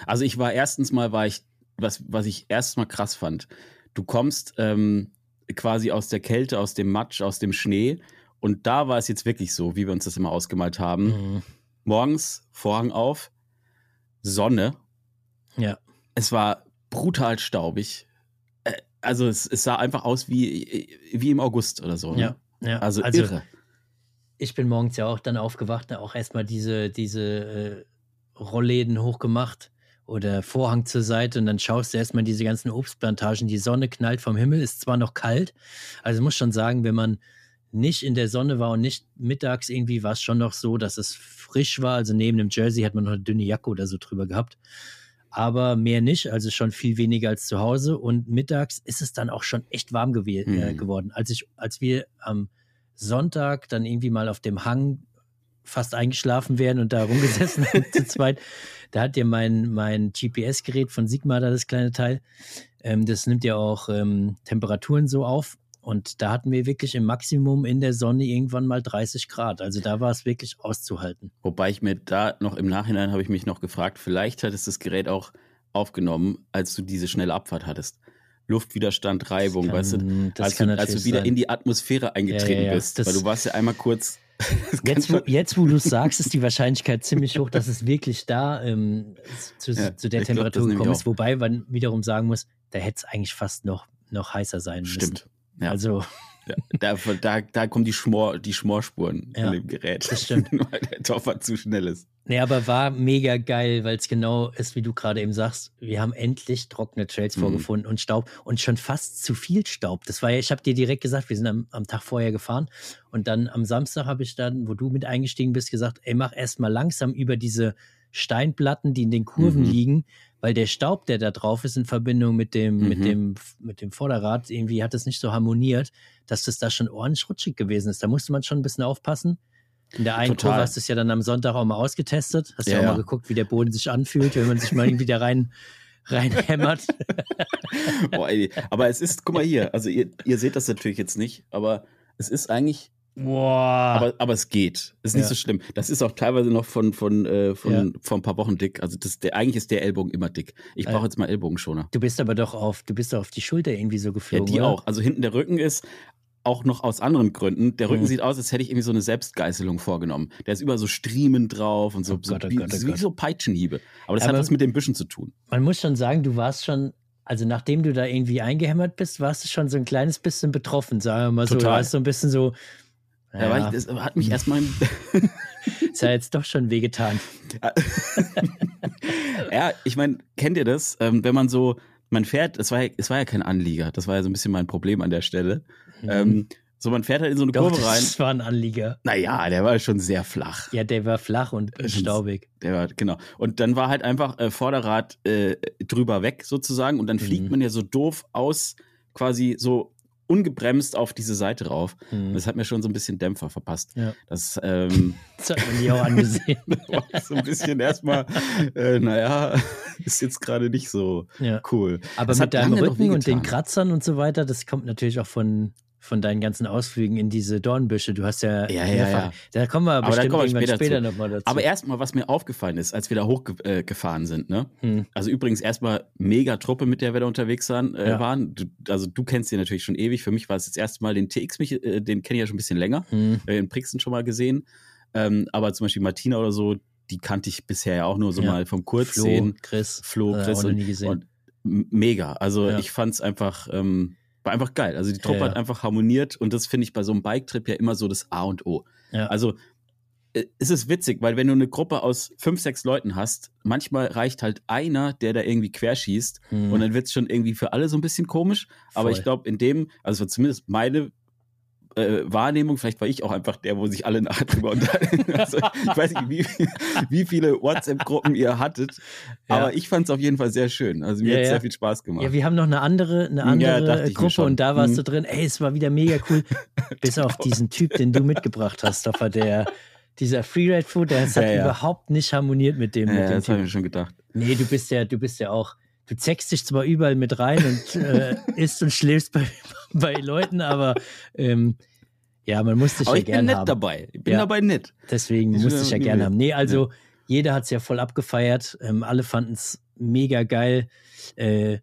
Also ich war erstens mal, war ich, was, was ich erstens mal krass fand, du kommst ähm, quasi aus der Kälte, aus dem Matsch, aus dem Schnee und da war es jetzt wirklich so, wie wir uns das immer ausgemalt haben. Mhm. Morgens, Vorhang auf, Sonne. Ja. Es war brutal staubig. Äh, Also es, es sah einfach aus wie, wie im August oder so. Ne? Ja, ja. Also, irre. ich bin morgens ja auch dann aufgewacht, auch erstmal diese, diese äh, Rollläden hochgemacht oder Vorhang zur Seite und dann schaust du erstmal diese ganzen Obstplantagen. Die Sonne knallt vom Himmel, ist zwar noch kalt, also muss schon sagen, wenn man nicht in der Sonne war und nicht mittags irgendwie, war es schon noch so, dass es frisch war. Also neben dem Jersey hat man noch eine dünne Jacke oder so drüber gehabt. Aber mehr nicht, also schon viel weniger als zu Hause. Und mittags ist es dann auch schon echt warm gew äh, Mhm. geworden. Als, ich, als wir am Sonntag dann irgendwie mal auf dem Hang fast eingeschlafen wären und da rumgesessen haben zu zweit, da hat ja mein, mein GPS-Gerät von Sigma da das kleine Teil. Ähm, das nimmt ja auch ähm, Temperaturen so auf. und da hatten wir wirklich im Maximum in der Sonne irgendwann mal 30 Grad. Also da war es wirklich auszuhalten. Wobei ich mir da noch im Nachhinein habe ich mich noch gefragt, vielleicht hat es das Gerät auch aufgenommen, als du diese schnelle Abfahrt hattest. Luftwiderstand, Reibung, kann, weißt du, als, du, als du wieder sein. in die Atmosphäre eingetreten ja, ja, ja. bist, weil du warst ja einmal kurz Jetzt wo, jetzt, wo du es sagst, ist die Wahrscheinlichkeit ziemlich hoch, dass es wirklich da ähm, zu, ja, zu, der Temperatur glaub, gekommen ist. Wobei man wiederum sagen muss, da hätte es eigentlich fast noch, noch heißer sein müssen. Stimmt. Ja. Also. Da, da, da kommen die, Schmor, die Schmorspuren ja, in dem Gerät. Das stimmt. weil der Toffer zu schnell ist. Nee, aber war mega geil, weil es genau ist, wie du gerade eben sagst. Wir haben endlich trockene Trails mhm. vorgefunden und Staub und schon fast zu viel Staub. Das war ja, ich habe dir direkt gesagt, wir sind am, am Tag vorher gefahren und dann am Samstag habe ich dann, wo du mit eingestiegen bist, gesagt, ey, mach erst mal langsam über diese Steinplatten, die in den Kurven mhm. liegen, weil der Staub, der da drauf ist, in Verbindung mit dem, mhm. mit dem, mit dem Vorderrad, irgendwie hat es nicht so harmoniert, dass das da schon ordentlich rutschig gewesen ist. Da musste man schon ein bisschen aufpassen. In der einen Total. Kurve hast du es ja dann am Sonntag auch mal ausgetestet. Hast ja, ja auch mal geguckt, wie der Boden sich anfühlt, wenn man sich mal irgendwie da rein reinhämmert. Boah, ey, aber es ist, guck mal hier, also ihr, ihr seht das natürlich jetzt nicht, aber es ist eigentlich Boah. Aber, aber es geht. Ist nicht ja. so schlimm. Das ist auch teilweise noch von, von, äh, von, ja. von ein paar Wochen dick. Also das, der, eigentlich ist der Ellbogen immer dick. Ich brauche jetzt mal Ellbogenschoner. Du bist aber doch auf, du bist doch auf die Schulter irgendwie so geflogen. Ja, die oder? auch. Also hinten der Rücken ist auch noch aus anderen Gründen. Der Rücken mhm. sieht aus, als hätte ich irgendwie so eine Selbstgeißelung vorgenommen. Der ist über so Striemen drauf und so, oh Gott, so, oh Gott, oh wie, wie so Peitschenhiebe. Aber das aber hat was mit den Büschen zu tun. Man muss schon sagen, du warst schon also nachdem du da irgendwie eingehämmert bist, warst du schon so ein kleines bisschen betroffen, sagen wir mal so. Du warst so ein bisschen so, ja. Da ich, das hat mich erstmal. ist ja jetzt doch schon wehgetan. ja, ich meine, kennt ihr das? Ähm, wenn man so, man fährt, es war, ja, es war ja kein Anlieger, das war ja so ein bisschen mein Problem an der Stelle. Mhm. Ähm, so, man fährt halt in so eine Doch, Kurve rein. Das war ein Anlieger. Naja, der war schon sehr flach. Ja, der war flach und staubig. Der war, genau. Und dann war halt einfach äh, Vorderrad äh, drüber weg sozusagen und dann fliegt mhm. man ja so doof aus, quasi so ungebremst auf diese Seite rauf. Mhm. Das hat mir schon so ein bisschen Dämpfer verpasst. Ja. Das, ähm, das hat man nie auch angesehen. so ein bisschen erstmal, äh, naja, ist jetzt gerade nicht so ja. cool. Aber das mit deinem Rücken und den Kratzern und so weiter, das kommt natürlich auch von von deinen ganzen Ausflügen in diese Dornbüsche. Du hast ja, ja, ja, ja. da kommen wir aber bestimmt kommen wir später, später nochmal dazu. Aber erstmal, was mir aufgefallen ist, als wir da hochgefahren äh, sind, ne? Hm. Also übrigens erstmal mega Truppe, mit der wir da unterwegs waren. Äh, ja. waren. Du, also du kennst den natürlich schon ewig. Für mich war es das erste Mal den TX, mich, äh, den kenne ich ja schon ein bisschen länger. Hm. Äh, in Brixen schon mal gesehen. Ähm, aber zum Beispiel Martina oder so, die kannte ich bisher ja auch nur so ja. mal vom Kurzsehen. Flo, Chris. Flo, äh, Chris. Äh, und, nie gesehen. und mega. Also ich fand es einfach. Ähm, war einfach geil. Also die Truppe ja, ja. hat einfach harmoniert und das finde ich bei so einem Bike-Trip ja immer so das A und O. Ja. Also äh, es ist witzig, weil wenn du eine Gruppe aus fünf, sechs Leuten hast, manchmal reicht halt einer, der da irgendwie querschießt hm. und dann wird es schon irgendwie für alle so ein bisschen komisch. Voll. Aber ich glaube, in dem, also zumindest meine äh, Wahrnehmung, vielleicht war ich auch einfach der, wo sich alle nachher drüber unterhalten. Also, ich weiß nicht, wie, wie viele WhatsApp-Gruppen ihr hattet, ja. aber ich fand es auf jeden Fall sehr schön. Also mir ja, hat ja. sehr viel Spaß gemacht. Ja, wir haben noch eine andere, eine andere Gruppe und da warst hm. du drin. Ey, es war wieder mega cool. Bis auf diesen Typ, den du mitgebracht hast, Stoffer, der dieser Freeride Food, der hat überhaupt nicht harmoniert mit dem. Ja, mit dem das habe ich mir schon gedacht. Nee, du bist ja, du bist ja auch du zeckst dich zwar überall mit rein und äh, isst und schläfst bei, bei Leuten, aber ähm, ja, man muss dich aber ja gerne haben. Ich bin nett dabei. Ich bin ja, dabei nett. Deswegen ich musste ich ja gerne haben. Nee, also ja. jeder hat es ja voll abgefeiert. Ähm, alle fanden es mega geil. Äh,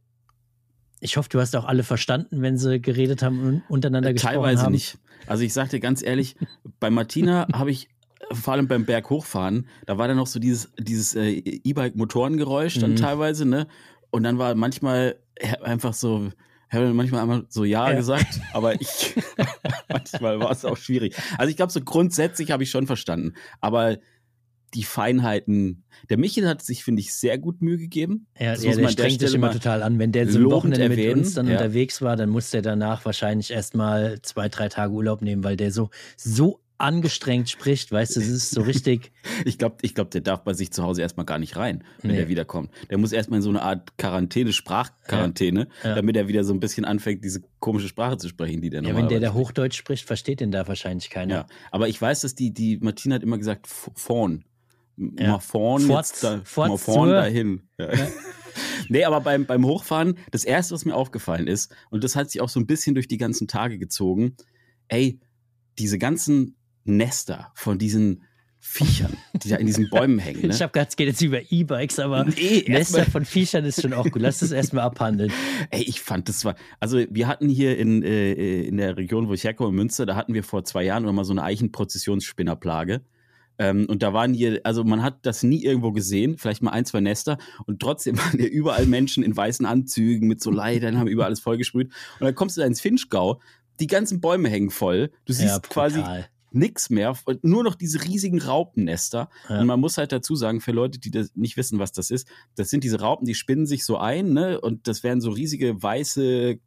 ich hoffe, du hast auch alle verstanden, wenn sie geredet haben und untereinander gesprochen Teilweise haben. Teilweise nicht. Also ich sag dir ganz ehrlich, bei Martina habe ich vor allem beim Berg hochfahren, da war dann noch so dieses, dieses äh, E-Bike-Motorengeräusch dann mhm. teilweise, ne? Und dann war manchmal einfach so, habe manchmal einmal so ja, ja. gesagt, aber ich manchmal war es auch schwierig. Also ich glaube, so grundsätzlich habe ich schon verstanden, aber die Feinheiten. Der Michel hat sich, finde ich, sehr gut Mühe gegeben. Ja, das ja der strengt sich immer total an. Wenn der so ein Wochenende erwähnen. mit uns dann ja. unterwegs war, dann muss der danach wahrscheinlich erstmal zwei, drei Tage Urlaub nehmen, weil der so, so angestrengt spricht, weißt du, es ist so richtig. ich glaube, ich glaub, der darf bei sich zu Hause erstmal gar nicht rein, wenn nee. der wiederkommt. Der muss erstmal in so eine Art Quarantäne, Sprachquarantäne, ja. ja. damit er wieder so ein bisschen anfängt, diese komische Sprache zu sprechen, die der Ja, wenn der da Hochdeutsch spricht, versteht den da wahrscheinlich keiner. Ja, aber ich weiß, dass die, die Martina hat immer gesagt, vorn. Ja. Mal vorn, Forts, da, mal vorn dahin. Ja. nee, aber beim, beim Hochfahren, das erste, was mir aufgefallen ist, und das hat sich auch so ein bisschen durch die ganzen Tage gezogen, ey, diese ganzen Nester von diesen Viechern, die da in diesen Bäumen hängen. Ne? Ich habe gedacht, es geht jetzt über E-Bikes, aber Nee, Nester von Viechern ist schon auch gut. Lass das erstmal abhandeln. Ey, ich fand das war, also wir hatten hier in, äh, in der Region, wo ich herkomme, in Münster, da hatten wir vor zwei Jahren mal so eine Eichenprozessionsspinnerplage. Ähm, und da waren hier, also man hat das nie irgendwo gesehen, vielleicht mal ein, zwei Nester. Und trotzdem waren hier überall Menschen in weißen Anzügen mit so Leitern, haben über alles vollgesprüht. Und dann kommst du da ins Finchgau, die ganzen Bäume hängen voll. Du siehst ja, quasi nix mehr, nur noch diese riesigen Raupennester. Ja. Und man muss halt dazu sagen, für Leute, die das nicht wissen, was das ist, das sind diese Raupen, die spinnen sich so ein, ne? Und das wären so riesige weiße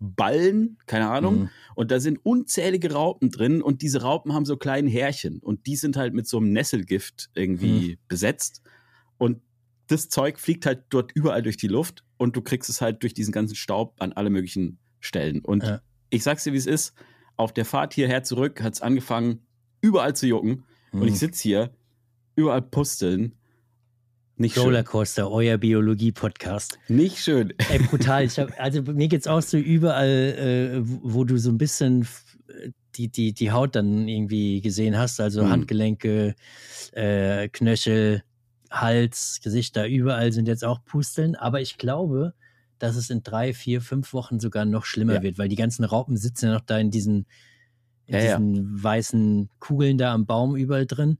Ballen, keine Ahnung. Mhm. Und da sind unzählige Raupen drin und diese Raupen haben so kleine Härchen und die sind halt mit so einem Nesselgift irgendwie besetzt. Und das Zeug fliegt halt dort überall durch die Luft und du kriegst es halt durch diesen ganzen Staub an alle möglichen Stellen. Und Ja. ich sag's dir, wie es ist. Auf der Fahrt hierher zurück hat es angefangen, überall zu jucken. Und Mhm. ich sitz hier, überall pusteln. Nicht schön. Rollercoaster, euer Biologie-Podcast. Nicht schön. Ey, brutal. Hab, also mir geht's auch so überall, äh, wo du so ein bisschen die, die, die Haut dann irgendwie gesehen hast, also Mhm. Handgelenke, äh, Knöchel, Hals, Gesicht, da überall sind jetzt auch Pusteln. Aber ich glaube, dass es in drei, vier, fünf Wochen sogar noch schlimmer Ja. wird, weil die ganzen Raupen sitzen ja noch da in diesen, in Ja, ja. diesen weißen Kugeln da am Baum überall drin.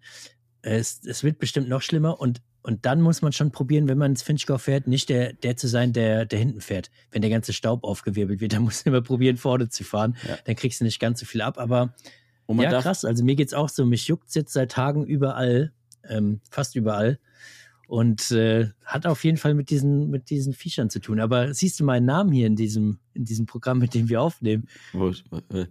Es, es wird bestimmt noch schlimmer und und dann muss man schon probieren, wenn man ins Finchgau fährt, nicht der, der zu sein, der, der hinten fährt. Wenn der ganze Staub aufgewirbelt wird, dann musst du immer probieren, vorne zu fahren. Ja. Dann kriegst du nicht ganz so viel ab. Aber man ja, krass. Also mir geht's auch so. Mich juckt's jetzt seit Tagen überall, ähm, fast überall. Und äh, hat auf jeden Fall mit diesen, mit diesen Viechern zu tun. Aber siehst du meinen Namen hier in diesem, in diesem Programm, mit dem wir aufnehmen? Wo, äh,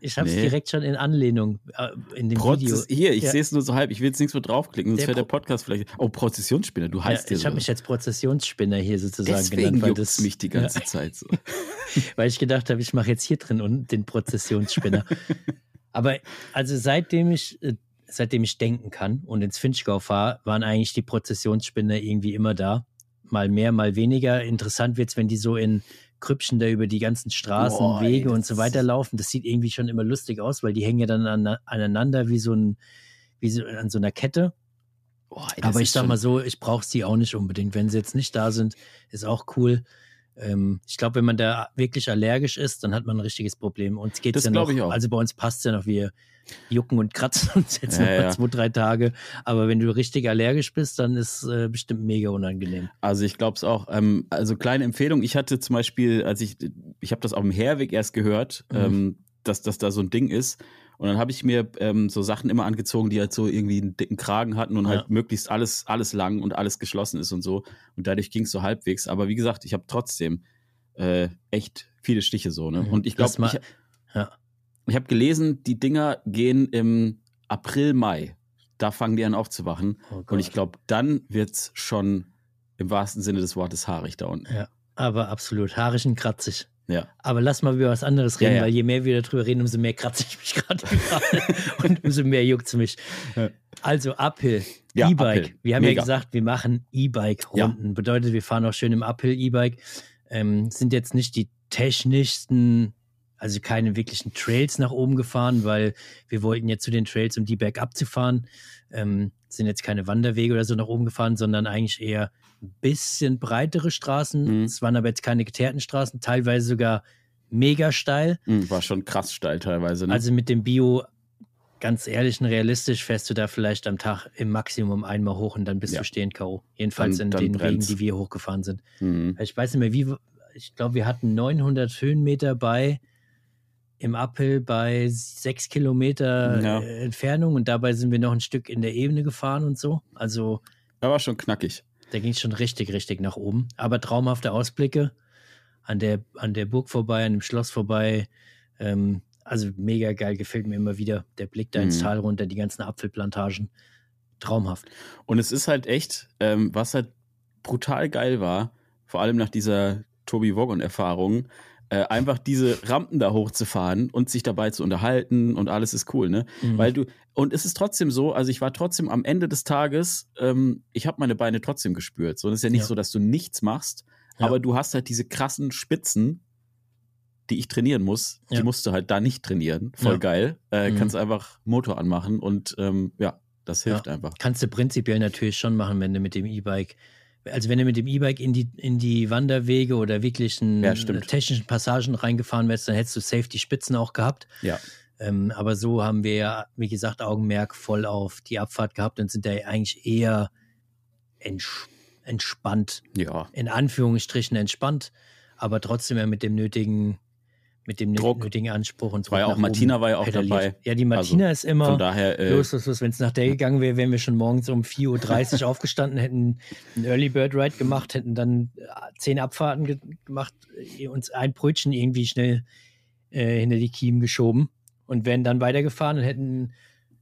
Ich habe es Nee. direkt schon in Anlehnung äh, in dem Prozess, Video. hier, ich Ja. sehe es nur so halb. Ich will jetzt nichts mehr draufklicken, sonst wäre der Podcast vielleicht. Oh, Prozessionsspinner, du Ja, heißt ja, ich habe so. mich als Prozessionsspinner hier sozusagen Deswegen genannt, weil das mich die ganze Zeit so. weil ich gedacht habe, ich mache jetzt hier drin und den Prozessionsspinner. Aber also seitdem ich, äh, seitdem ich denken kann und ins Finchgau fahre, waren eigentlich die Prozessionsspinner irgendwie immer da. Mal mehr, mal weniger. Interessant wird's, wenn die so in Krüppchen da über die ganzen Straßen, Boah, ey, Wege und das so weiter laufen. Das sieht irgendwie schon immer lustig aus, weil die hängen ja dann an, aneinander wie so ein, wie so an so einer Kette. Boah, ey, Aber ich sag mal so, ich brauche sie auch nicht unbedingt. Wenn sie jetzt nicht da sind, ist auch cool. Ähm, ich glaube, wenn man da wirklich allergisch ist, dann hat man ein richtiges Problem. Uns geht's Das ja noch, also bei uns passt ja noch, wir jucken und kratzen uns jetzt Ja, noch ja. zwei, drei Tage. Aber wenn du richtig allergisch bist, dann ist äh, bestimmt mega unangenehm. Also ich glaube es auch. Ähm, also kleine Empfehlung. Ich hatte zum Beispiel, als ich, ich habe das auf dem Herweg erst gehört, Mhm. ähm, dass das da so ein Ding ist. Und dann habe ich mir ähm, so Sachen immer angezogen, die halt so irgendwie einen dicken Kragen hatten und Ja. halt möglichst alles, alles lang und alles geschlossen ist und so. Und dadurch ging es so halbwegs. Aber wie gesagt, ich habe trotzdem äh, echt viele Stiche so. Ne? Mhm. Und ich glaube, ich, Ja. ich habe gelesen, die Dinger gehen im April, Mai. Da fangen die an aufzuwachen. Oh Und ich glaube, dann wird's schon im wahrsten Sinne des Wortes haarig da unten. Ja, aber absolut. Haarig und kratzig. Ja. Aber lass mal über was anderes reden, Ja, ja. weil je mehr wir darüber reden, umso mehr kratze ich mich gerade überall und umso mehr juckt es mich. Also Uphill, E-Bike. Wir haben Mega. ja gesagt, wir machen E-Bike-Runden. Bedeutet, wir fahren auch schön im Uphill E-Bike. Ähm, sind jetzt nicht die technischsten, also keine wirklichen Trails nach oben gefahren, weil wir wollten jetzt zu den Trails, um die bergab zu fahren. Ähm, sind jetzt keine Wanderwege oder so nach oben gefahren, sondern eigentlich eher ein bisschen breitere Straßen. Mhm. Es waren aber jetzt keine geteerten Straßen, teilweise sogar mega steil. Mhm, War schon krass steil teilweise. Ne? Also mit dem Bio, ganz ehrlich und realistisch, fährst du da vielleicht am Tag im Maximum einmal hoch und dann bist Ja. du stehen K.O. Jedenfalls Dann- in dann den brennt's. Wegen, die wir hochgefahren sind. mhm. Ich weiß nicht mehr, wie, ich glaube, wir hatten 900 Höhenmeter bei im Uphill bei sechs Kilometer Ja. äh, Entfernung und dabei sind wir noch ein Stück in der Ebene gefahren und so. Also Da war schon knackig. da ging es schon richtig, richtig nach oben. Aber traumhafte Ausblicke an der, an der Burg vorbei, an dem Schloss vorbei. Ähm, also mega geil, gefällt mir immer wieder. Der Blick da ins Mhm. Tal runter, die ganzen Apfelplantagen. Traumhaft. Und es ist halt echt, ähm, was halt brutal geil war, vor allem nach dieser Tobi Woggon-Erfahrung, äh, einfach diese Rampen da hochzufahren und sich dabei zu unterhalten und alles ist cool, ne? Mhm. Weil du, und es ist trotzdem so, also ich war trotzdem am Ende des Tages, ähm, ich habe meine Beine trotzdem gespürt. So, es ist ja nicht ja. so, dass du nichts machst, ja. aber du hast halt diese krassen Spitzen, die ich trainieren muss, ja. die musst du halt da nicht trainieren. Voll geil. Äh, mhm. Kannst einfach Motor anmachen und ähm, ja, das hilft einfach. Kannst du prinzipiell natürlich schon machen, wenn du mit dem E-Bike also wenn du mit dem E-Bike in die, in die Wanderwege oder wirklichen ja, technischen Passagen reingefahren wärst, dann hättest du safe die Spitzen auch gehabt. Ja. Ähm, aber so haben wir ja, wie gesagt, Augenmerk voll auf die Abfahrt gehabt und sind da eigentlich eher ents entspannt. Ja. In Anführungsstrichen entspannt, aber trotzdem ja mit dem nötigen mit dem Druck. nötigen Anspruch und so. War ja auch Martina war ja auch pedaliert. dabei. Ja, die Martina also, ist immer von daher, äh, los, los, los. Wenn es nach der gegangen wäre, wären wir schon morgens um 4.30 Uhr aufgestanden, hätten einen Early Bird Ride gemacht, hätten dann äh, zehn Abfahrten ge gemacht, äh, uns ein Brötchen irgendwie schnell äh, hinter die Kiemen geschoben und wären dann weitergefahren und hätten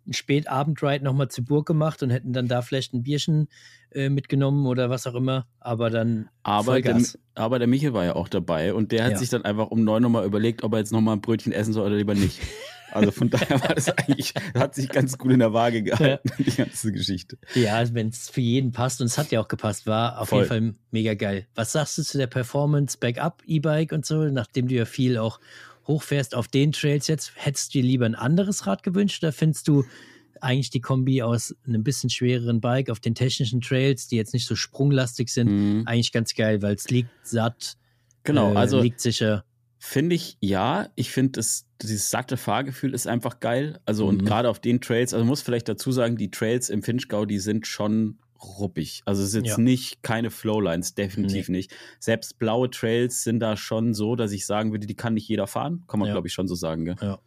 einen Spätabend-Ride nochmal zur Burg gemacht und hätten dann da vielleicht ein Bierchen äh, mitgenommen oder was auch immer. Aber dann. Aber der, aber der Michel war ja auch dabei und der hat ja. sich dann einfach um neun nochmal überlegt, ob er jetzt nochmal ein Brötchen essen soll oder lieber nicht. Also von daher war das eigentlich, hat sich ganz gut in der Waage gehalten, ja. die ganze Geschichte. Ja, wenn es für jeden passt und es hat ja auch gepasst, war auf Voll. jeden Fall mega geil. Was sagst du zu der Performance Backup E-Bike und so, nachdem du ja viel auch hochfährst auf den Trails jetzt, hättest du dir lieber ein anderes Rad gewünscht oder findest du eigentlich die Kombi aus einem bisschen schwereren Bike auf den technischen Trails, die jetzt nicht so sprunglastig sind, mhm. eigentlich ganz geil, weil es liegt satt. Genau, äh, also liegt sicher. Finde ich ja. Ich finde, dieses satte Fahrgefühl ist einfach geil. Also, mhm. und gerade auf den Trails, also muss vielleicht dazu sagen, die Trails im Finchgau, die sind schon ruppig. Also es ist jetzt ja. nicht keine Flowlines, definitiv nee. nicht. Selbst blaue Trails sind da schon so, dass ich sagen würde, die kann nicht jeder fahren. Kann man, ja. glaube ich, schon so sagen. Gell? Ja.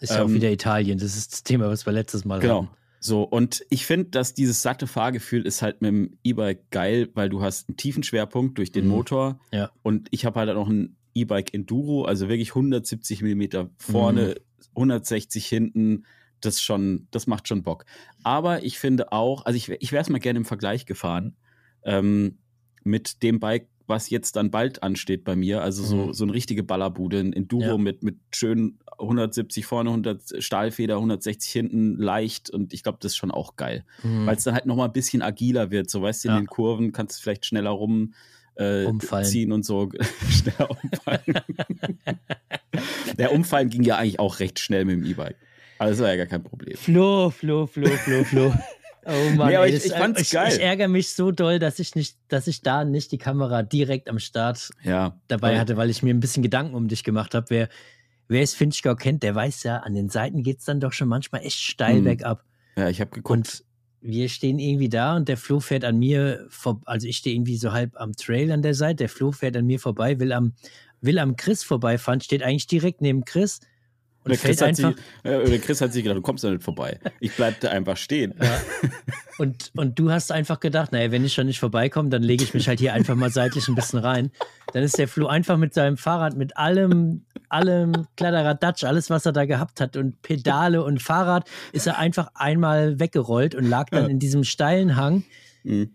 Ist ja ähm, auch wieder Italien. Das ist das Thema, was wir letztes Mal genau. hatten. So, und ich finde, dass dieses satte Fahrgefühl ist halt mit dem E-Bike geil, weil du hast einen tiefen Schwerpunkt durch den mhm. Motor. Ja. Und ich habe halt auch ein E-Bike Enduro, also wirklich 170 Millimeter vorne, mhm. 160 hinten das schon, das macht schon Bock. Aber ich finde auch, also ich, ich wäre es mal gerne im Vergleich gefahren ähm, mit dem Bike, was jetzt dann bald ansteht bei mir. Also so, mhm. so eine richtige Ballerbude, ein Enduro ja. mit, mit schön 170 vorne, 100 Stahlfeder, 160 hinten, leicht und ich glaube, das ist schon auch geil. Mhm. Weil es dann halt nochmal ein bisschen agiler wird. So weißt du, in ja. den Kurven kannst du vielleicht schneller rum äh, ziehen und so schneller umfallen. Der Umfallen ging ja eigentlich auch recht schnell mit dem E-Bike. Also war ja gar kein Problem. Flo, Flo, Flo, Flo, Flo. Oh Mann, nee, ey, ich, ich fand's ich, geil. Ich ärgere mich so doll, dass ich nicht, dass ich da nicht die Kamera direkt am Start ja. dabei hatte, weil ich mir ein bisschen Gedanken um dich gemacht habe. Wer, wer es Finchgau kennt, der weiß ja, an den Seiten geht es dann doch schon manchmal echt steil hm. bergab. Ja, ich habe geguckt. Und wir stehen irgendwie da und der Flo fährt an mir vor, also ich stehe irgendwie so halb am Trail an der Seite, der Flo fährt an mir vorbei, will am, will am Chris vorbeifahren, steht eigentlich direkt neben Chris der Chris, einfach, sich, äh, Chris hat sich gedacht, du kommst da nicht vorbei. Ich bleib da einfach stehen. Ja. Und, und du hast einfach gedacht, naja, wenn ich schon nicht vorbeikomme, dann lege ich mich halt hier einfach mal seitlich ein bisschen rein. Dann ist der Flo einfach mit seinem Fahrrad, mit allem, allem Kladderadatsch, alles, was er da gehabt hat und Pedale und Fahrrad, ist er einfach einmal weggerollt und lag dann ja. in diesem steilen Hang. Mhm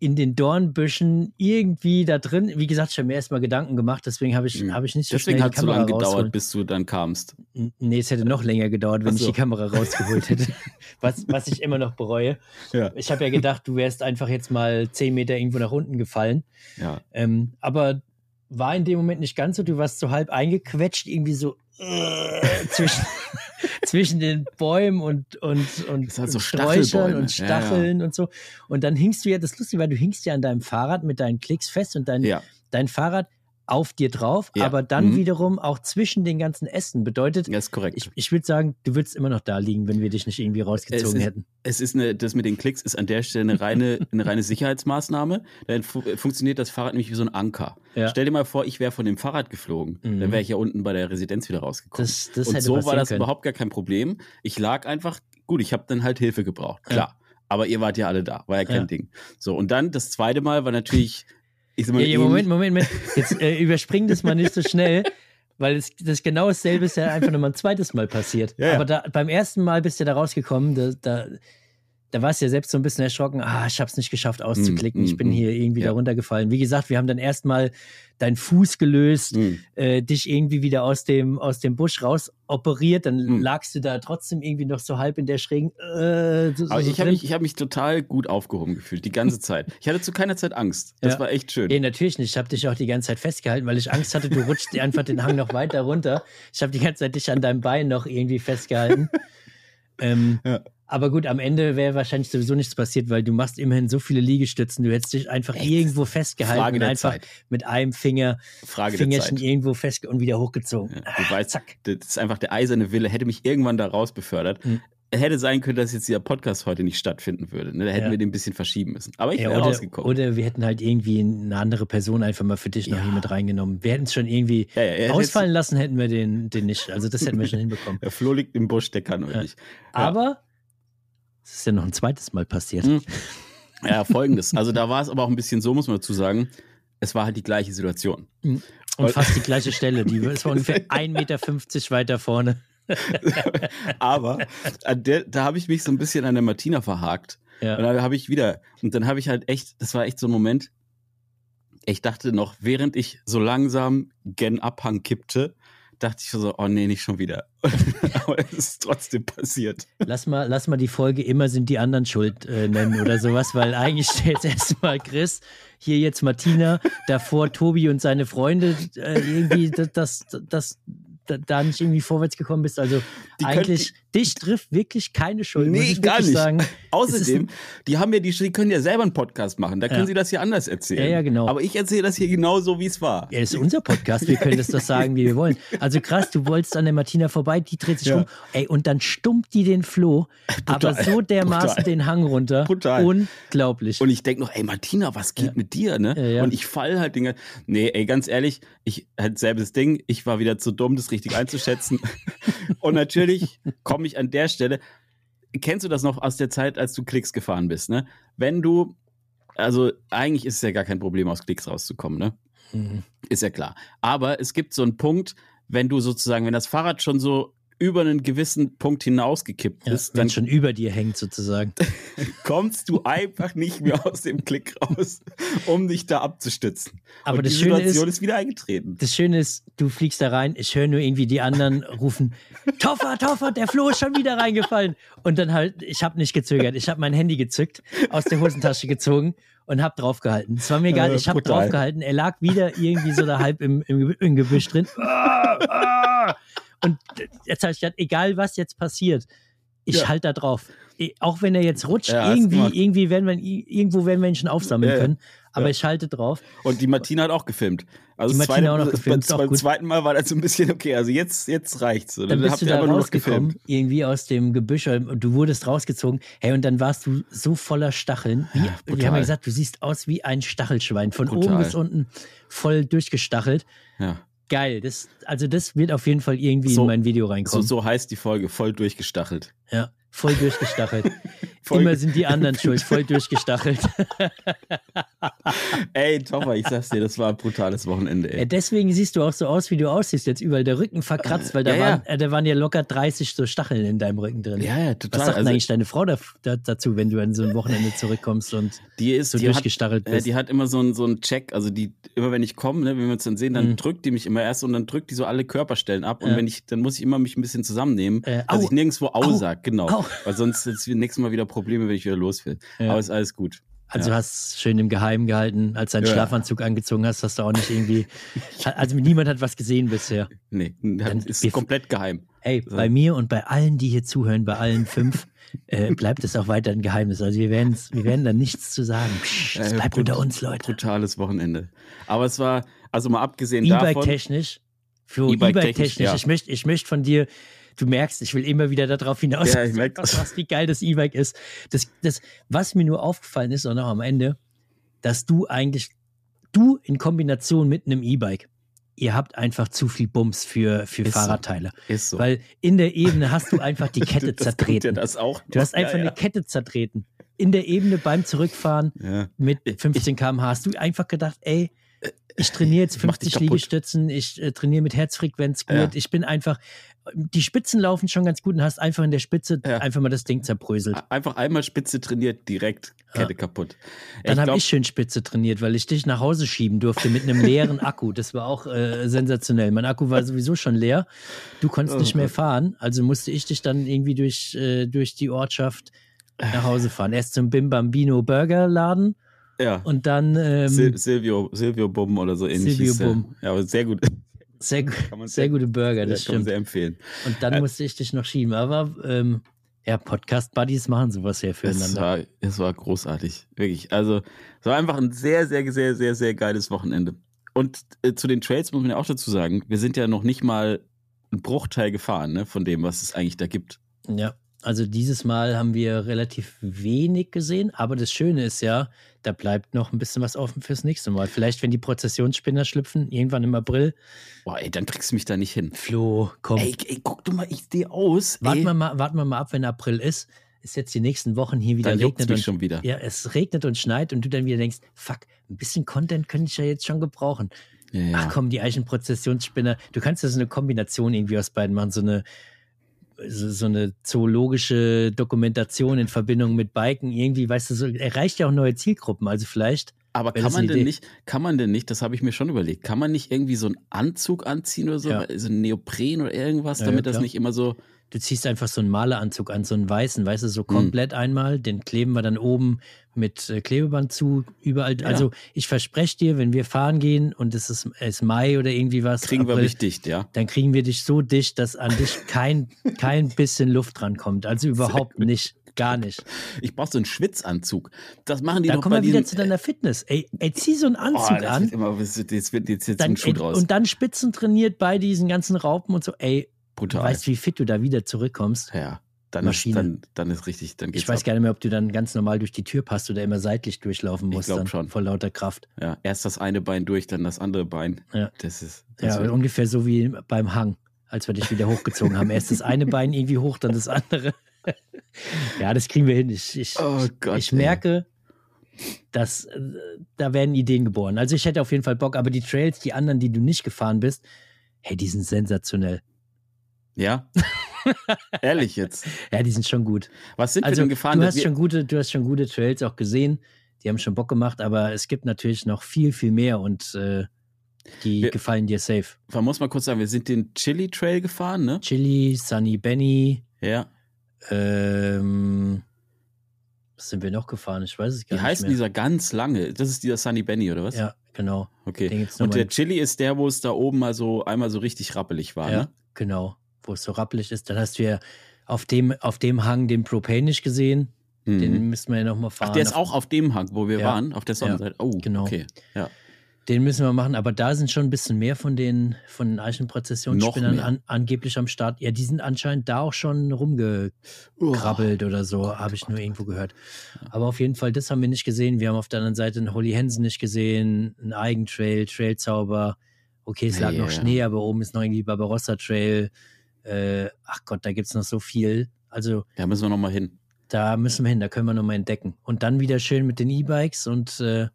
in den Dornbüschen irgendwie da drin. Wie gesagt, ich habe mir erstmal Gedanken gemacht, deswegen habe ich, mhm. hab ich nicht so deswegen schnell die Kamera Deswegen hat es so lange gedauert, bis du dann kamst. Nee, es hätte noch länger gedauert, wenn so. ich die Kamera rausgeholt hätte. was, was ich immer noch bereue. Ja. Ich habe ja gedacht, du wärst einfach jetzt mal zehn Meter irgendwo nach unten gefallen. Ja. Ähm, aber war in dem Moment nicht ganz so. Du warst so halb eingequetscht, irgendwie so äh, zwischen, zwischen den Bäumen und, und, und, halt so und Sträuchern und Stacheln ja, ja. und so. Und dann hingst du ja, das ist lustig, weil du hingst ja an deinem Fahrrad mit deinen Klicks fest und dein, ja. dein Fahrrad auf dir drauf, ja. aber dann mhm. wiederum auch zwischen den ganzen Ästen. Bedeutet, ja, ist korrekt. ich, ich würde sagen, du würdest immer noch da liegen, wenn wir dich nicht irgendwie rausgezogen es ist, hätten. Es ist eine, das mit den Klicks ist an der Stelle eine reine, eine reine Sicherheitsmaßnahme. Dann fu funktioniert das Fahrrad nämlich wie so ein Anker. Ja. Stell dir mal vor, ich wäre von dem Fahrrad geflogen. Mhm. Dann wäre ich ja unten bei der Residenz wieder rausgekommen. Das, das Und so war das können. überhaupt gar kein Problem. Ich lag einfach, gut, ich habe dann halt Hilfe gebraucht, klar. Aber ihr wart ja alle da, war ja kein Ding. So, und dann das zweite Mal war natürlich ich sag mal, ja, ja, Moment, Moment, Moment. Jetzt äh, überspring das mal nicht so schnell, weil es, das genau dasselbe ist ja einfach nochmal ein zweites Mal passiert. Ja, Aber da, beim ersten Mal bist du da rausgekommen, da, da, da warst du ja selbst so ein bisschen erschrocken, ah, ich habe es nicht geschafft auszuklicken, Mm, ich bin mm, hier irgendwie ja. da runtergefallen. Wie gesagt, wir haben dann erstmal deinen Fuß gelöst, Hm. äh, dich irgendwie wieder aus dem, aus dem Busch raus operiert, dann Mm. lagst du da trotzdem irgendwie noch so halb in der schrägen. Äh, so, Aber so ich habe mich, ich hab mich total gut aufgehoben gefühlt, die ganze Zeit. Ich hatte zu keiner Zeit Angst. Das Ja. war echt schön. Nee, natürlich nicht. Ich habe dich auch die ganze Zeit festgehalten, weil ich Angst hatte, du rutschst einfach den Hang noch weiter runter. Ich habe die ganze Zeit dich an deinem Bein noch irgendwie festgehalten. ähm, Ja. Aber gut, am Ende wäre wahrscheinlich sowieso nichts passiert, weil du machst immerhin so viele Liegestützen. Du hättest dich einfach Echt? irgendwo festgehalten Frage und einfach Zeit. mit einem Finger, Frage Fingerchen irgendwo fest und wieder hochgezogen. Ja, du weißt, zack. das ist einfach der eiserne Wille, hätte mich irgendwann da raus befördert. Mhm. Hätte sein können, dass jetzt dieser Podcast heute nicht stattfinden würde. Ne? Da hätten Ja. wir den ein bisschen verschieben müssen. Aber ich wäre oder, rausgekommen. oder wir hätten halt irgendwie eine andere Person einfach mal für dich noch Ja. hier mit reingenommen. Wir hätten es schon irgendwie ausfallen lassen, hätten wir den, den nicht. Also das hätten wir schon hinbekommen. Der Flo liegt im Busch, der kann Ja. nicht. Aber es ist ja noch ein zweites Mal passiert. Mhm. Ja, folgendes. Also da war es aber auch ein bisschen so, muss man dazu sagen. Es war halt die gleiche Situation. Und fast die gleiche Stelle. Die es war ungefähr 1,50 Meter weiter vorne. Aber an der, da habe ich mich so ein bisschen an der Martina verhakt. Und Ja. dann habe ich wieder, und dann habe ich halt echt, das war echt so ein Moment, ich dachte noch, während ich so langsam gen Abhang kippte, dachte ich so, oh nee, nicht schon wieder. Aber es ist trotzdem passiert. Lass, mal, lass mal die Folge immer sind die anderen schuld äh, nennen oder sowas, weil eigentlich steht erstmal Chris, hier jetzt Martina, davor Tobi und seine Freunde, äh, irgendwie, dass das, das, da- da nicht irgendwie vorwärts gekommen bist. Also Die eigentlich, dich trifft wirklich keine Schuld. Nee, ich gar nicht. Sagen. Außerdem, die haben ja die, die können ja selber einen Podcast machen. Da können Ja. sie das hier anders erzählen. Ja, ja, genau. Aber ich erzähle das hier genauso, wie es war. Ja, ist unser Podcast, wir können das doch sagen, wie wir wollen. Also krass, du wolltest an der Martina vorbei, die dreht sich Ja. rum, ey, und dann stummt die den Floh, aber so dermaßen Brutal. den Hang runter. Brutal. Unglaublich. Und ich denke noch, ey Martina, was geht Ja. mit dir, ne? Und ich fall halt Dinge. Nee, ey, ganz ehrlich, ich halt selbes Ding, ich war wieder zu dumm, das richtig einzuschätzen. Und natürlich komme ich an der Stelle. Kennst du das noch aus der Zeit, als du Klicks gefahren bist, ne? Wenn du, also eigentlich ist es ja gar kein Problem, aus Klicks rauszukommen, ne? Mhm. Ist ja klar. Aber es gibt so einen Punkt, wenn du sozusagen, wenn das Fahrrad schon so über einen gewissen Punkt hinausgekippt Ja, ist, wenn dann schon über dir hängt sozusagen. kommst du einfach nicht mehr aus dem Klick raus, um dich da abzustützen. Aber Und das die Schöne Situation ist- ist wieder eingetreten. Das Schöne ist, du fliegst da rein, ich höre nur irgendwie die anderen rufen, Toffer, Toffer, der Flo ist schon wieder reingefallen. Und dann halt, ich habe nicht gezögert, ich habe mein Handy gezückt, aus der Hosentasche gezogen und habe draufgehalten. Es war mir egal, Äh, ich habe brutal. draufgehalten. Er lag wieder irgendwie so da halb im, im, im Gebüsch drin. Ah, ah. Und jetzt habe ich gedacht, egal was jetzt passiert, ich Ja. halte da drauf. I- Auch wenn er jetzt rutscht, Ja, irgendwie, irgendwie werden wir ihn, irgendwo werden wir ihn schon aufsammeln Ja, können. Aber ich halte drauf. Und die Martina hat auch gefilmt. Also Die Martina zweite, auch noch gefilmt, Beim gut. zweiten Mal war das so ein bisschen, okay, also jetzt, jetzt reicht's. Und Dann bist habt du ihr da aber rausgekommen, irgendwie aus dem Gebüsch, und du wurdest rausgezogen. Hey, und dann warst du so voller Stacheln. Wie, brutal. haben ja gesagt, du siehst aus wie ein Stachelschwein. Von Brutal. oben bis unten voll durchgestachelt. Ja. Geil. Das, also das wird auf jeden Fall irgendwie So- in mein Video So, reinkommen. so heißt die Folge, voll durchgestachelt. Ja, voll durchgestachelt. Voll- Immer sind die anderen schuld, voll durchgestachelt. Ey, Toffer, ich sag's dir, das war ein brutales Wochenende, Ja, ey. deswegen siehst du auch so aus, wie du aussiehst. Jetzt überall der Rücken verkratzt, weil da, Ja, ja. waren, äh, da waren ja locker 30 so Stacheln in deinem Rücken drin. Ja, ja, Was total. sagt denn Also, eigentlich deine Frau da, da, dazu, wenn du an so ein Wochenende zurückkommst und die ist, so die hat, durchgestachelt äh, bist? die hat immer so einen so Check, also die, immer wenn ich komme, ne, wenn wir uns dann sehen, dann Mhm. drückt die mich immer erst und dann drückt die so alle Körperstellen ab. Und Ja. wenn ich, dann muss ich immer mich ein bisschen zusammennehmen, Äh, dass au, ich nirgendwo au, au, sag, genau. au. Weil sonst ist nächstes Mal wieder Probleme, wenn ich wieder los will. Ja. Aber ist alles gut. Also Ja. hast schön im Geheimen gehalten, als du deinen Ja. Schlafanzug angezogen hast, hast du auch nicht irgendwie. Also niemand hat was gesehen bisher. Nee, Dann- ist wir- komplett geheim. Hey, So. bei mir und bei allen, die hier zuhören, bei allen fünf, äh, bleibt es auch weiter ein Geheimnis. Also wir werden, wir werden da nichts zu sagen. Psch, das Äh, bleibt brut- unter uns, Leute. Brutales Wochenende. Aber es war, also mal abgesehen davon. E-Bike-technisch. Flo, E-Bike-technisch, E-Bike-technisch. ja. Ich möchte ich möcht von dir, du merkst, ich will immer wieder darauf hinaus, Ja, ich merk das. was, wie geil das E-Bike ist. Das, das, was mir nur aufgefallen ist, auch am Ende, dass du eigentlich, du in Kombination mit einem E-Bike, ihr habt einfach zu viel Bums für, für Ist so. Fahrradteile. Ist so. Weil in der Ebene hast du einfach die Kette das zertreten. Ja das auch Du hast noch. einfach ja, eine Kette zertreten. In der Ebene beim Zurückfahren ja. Ja. mit 15 km/h hast du einfach gedacht, ey, ich trainiere jetzt Mach dich 50 kaputt. Liegestützen, ich äh, trainiere mit Herzfrequenz gut. Ja. Ich bin einfach, die Spitzen laufen schon ganz gut und hast einfach in der Spitze Ja. einfach mal das Ding zerbröselt. Einfach einmal Spitze trainiert, direkt Kette kaputt. Dann habe ich schön Spitze trainiert, weil ich dich nach Hause schieben durfte mit einem leeren Akku. Das war auch äh, sensationell. Mein Akku war sowieso schon leer. Du konntest Oh nicht mehr Gott. fahren, also musste ich dich dann irgendwie durch, äh, durch die Ortschaft nach Hause fahren. Erst zum Bim Bambino Burger Laden Ja. und dann ähm, Sil Silvio, Silvio Bum oder so ähnlich. Silvio. Bum. Ja, aber sehr gut. sehr, sehr sehr- gute Burger, das kann man stimmt. sehr empfehlen. Und dann Äh, musste ich dich noch schieben. Aber ähm, ja, Podcast-Buddies machen sowas ja Es füreinander. war, es war großartig. Wirklich. Also, es war einfach ein sehr, sehr, sehr, sehr, sehr geiles Wochenende. Und äh, zu den Trails muss man ja auch dazu sagen, wir sind ja noch nicht mal einen Bruchteil gefahren, ne, von dem, was es eigentlich da gibt. Ja, also dieses Mal haben wir relativ wenig gesehen, aber das Schöne ist ja, da bleibt noch ein bisschen was offen fürs nächste Mal. Vielleicht, wenn die Prozessionsspinner schlüpfen, irgendwann im April. Boah, ey, dann kriegst du mich da nicht hin. Flo, komm. Ey, ey guck du mal, ich stehe aus. warten, wir mal, warten wir mal ab, wenn April ist. Ist jetzt die nächsten Wochen hier wieder Dann regnet mich und schon wieder. ja, es regnet und schneit und du dann wieder denkst, fuck, ein bisschen Content könnte ich ja jetzt schon gebrauchen. Ja, ja. Ach komm, die Eichenprozessionsspinner. Du kannst ja so eine Kombination irgendwie aus beiden machen, so eine so, eine zoologische Dokumentation in Verbindung mit Biken irgendwie, weißt du, so erreicht ja auch neue Zielgruppen. Also vielleicht, Aber kann man denn Idee? nicht, kann man denn nicht, das habe ich mir schon überlegt, kann man nicht irgendwie so einen Anzug anziehen oder so, Ja. so ein Neopren oder irgendwas, Ja, damit ja, das nicht immer so, du ziehst einfach so einen Maleranzug an, so einen weißen, weißt du, so komplett einmal, den kleben wir dann oben mit äh, Klebeband zu, überall. Ja. Also ich verspreche dir, wenn wir fahren gehen und es ist, ist Mai oder irgendwie was, kriegen wir April, mich dicht, ja. dann kriegen wir dich so dicht, dass an dich kein, kein bisschen Luft drankommt. Also überhaupt nicht. Gar nicht. Ich brauche so einen Schwitzanzug. Das machen die Da doch kommen bei wir wieder zu deiner Fitness. Ey, ey zieh so einen Oh, Anzug das an immer, jetzt wird jetzt, jetzt dann, ein Schuh ey, draus. und dann Spitzen trainiert bei diesen ganzen Raupen und so. Ey, du Brutal. weißt, wie fit du da wieder zurückkommst. ja, dann ist, Maschine. dann, dann ist richtig, dann geht's Ich weiß ab. gar nicht mehr, ob du dann ganz normal durch die Tür passt oder immer seitlich durchlaufen Ich musst. glaub dann schon. Vor lauter Kraft. Ja, erst das eine Bein durch, dann das andere Bein. Ja. Das ist, das Ja, wird- ungefähr so wie beim Hang, als wir dich wieder hochgezogen haben. Erst das eine Bein irgendwie hoch, dann das andere. ja, das kriegen wir hin. Ich, ich, oh Gott. ich merke, dass äh, da werden Ideen geboren. Also ich hätte auf jeden Fall Bock, aber die Trails, die anderen, die du nicht gefahren bist, hey, die sind sensationell. Ja? Ehrlich jetzt. Ja, die sind schon gut. Was sind wir Also denn gefahren? du hast wir, schon gute, du hast schon gute Trails auch gesehen. Die haben schon Bock gemacht, aber es gibt natürlich noch viel, viel mehr und äh, die Wir- gefallen dir safe. man muss mal kurz sagen, wir sind den Chili Trail gefahren, ne? Chili, Sunny Benny, Ja. ähm, was sind wir noch gefahren? Ich weiß es gar Wie nicht heißt denn mehr. dieser ganz lange? Das ist dieser Sunny Benny, oder was? Ja, genau. Okay. Und der Chili ist der, wo es da oben mal so einmal so richtig rappelig war, Ja, ne? genau. Wo es so rappelig ist. Dann hast du ja auf dem, auf dem Hang den Propane nicht gesehen. Mhm. Den müssen wir ja nochmal fahren. Ach, der ist auch auf dem Hang, wo wir Ja. waren, auf der Sonnenseite. Oh, genau. okay. Ja. Den müssen wir machen, aber da sind schon ein bisschen mehr von den, von den Eichenprozessionsspinnern an, angeblich am Start. Ja, die sind anscheinend da auch schon rumgekrabbelt oder so, habe ich nur irgendwo gehört. Aber auf jeden Fall, das haben wir nicht gesehen. Wir haben auf der anderen Seite einen Holly Hansen nicht gesehen, einen Eigentrail, Trailzauber. Okay, es lag Ja, noch ja. Schnee, aber oben ist noch irgendwie Barbarossa Trail. Äh, ach Gott, da gibt es noch so viel. Also Da müssen wir nochmal hin. da müssen wir hin, da können wir nochmal entdecken. Und dann wieder schön mit den E-Bikes und äh,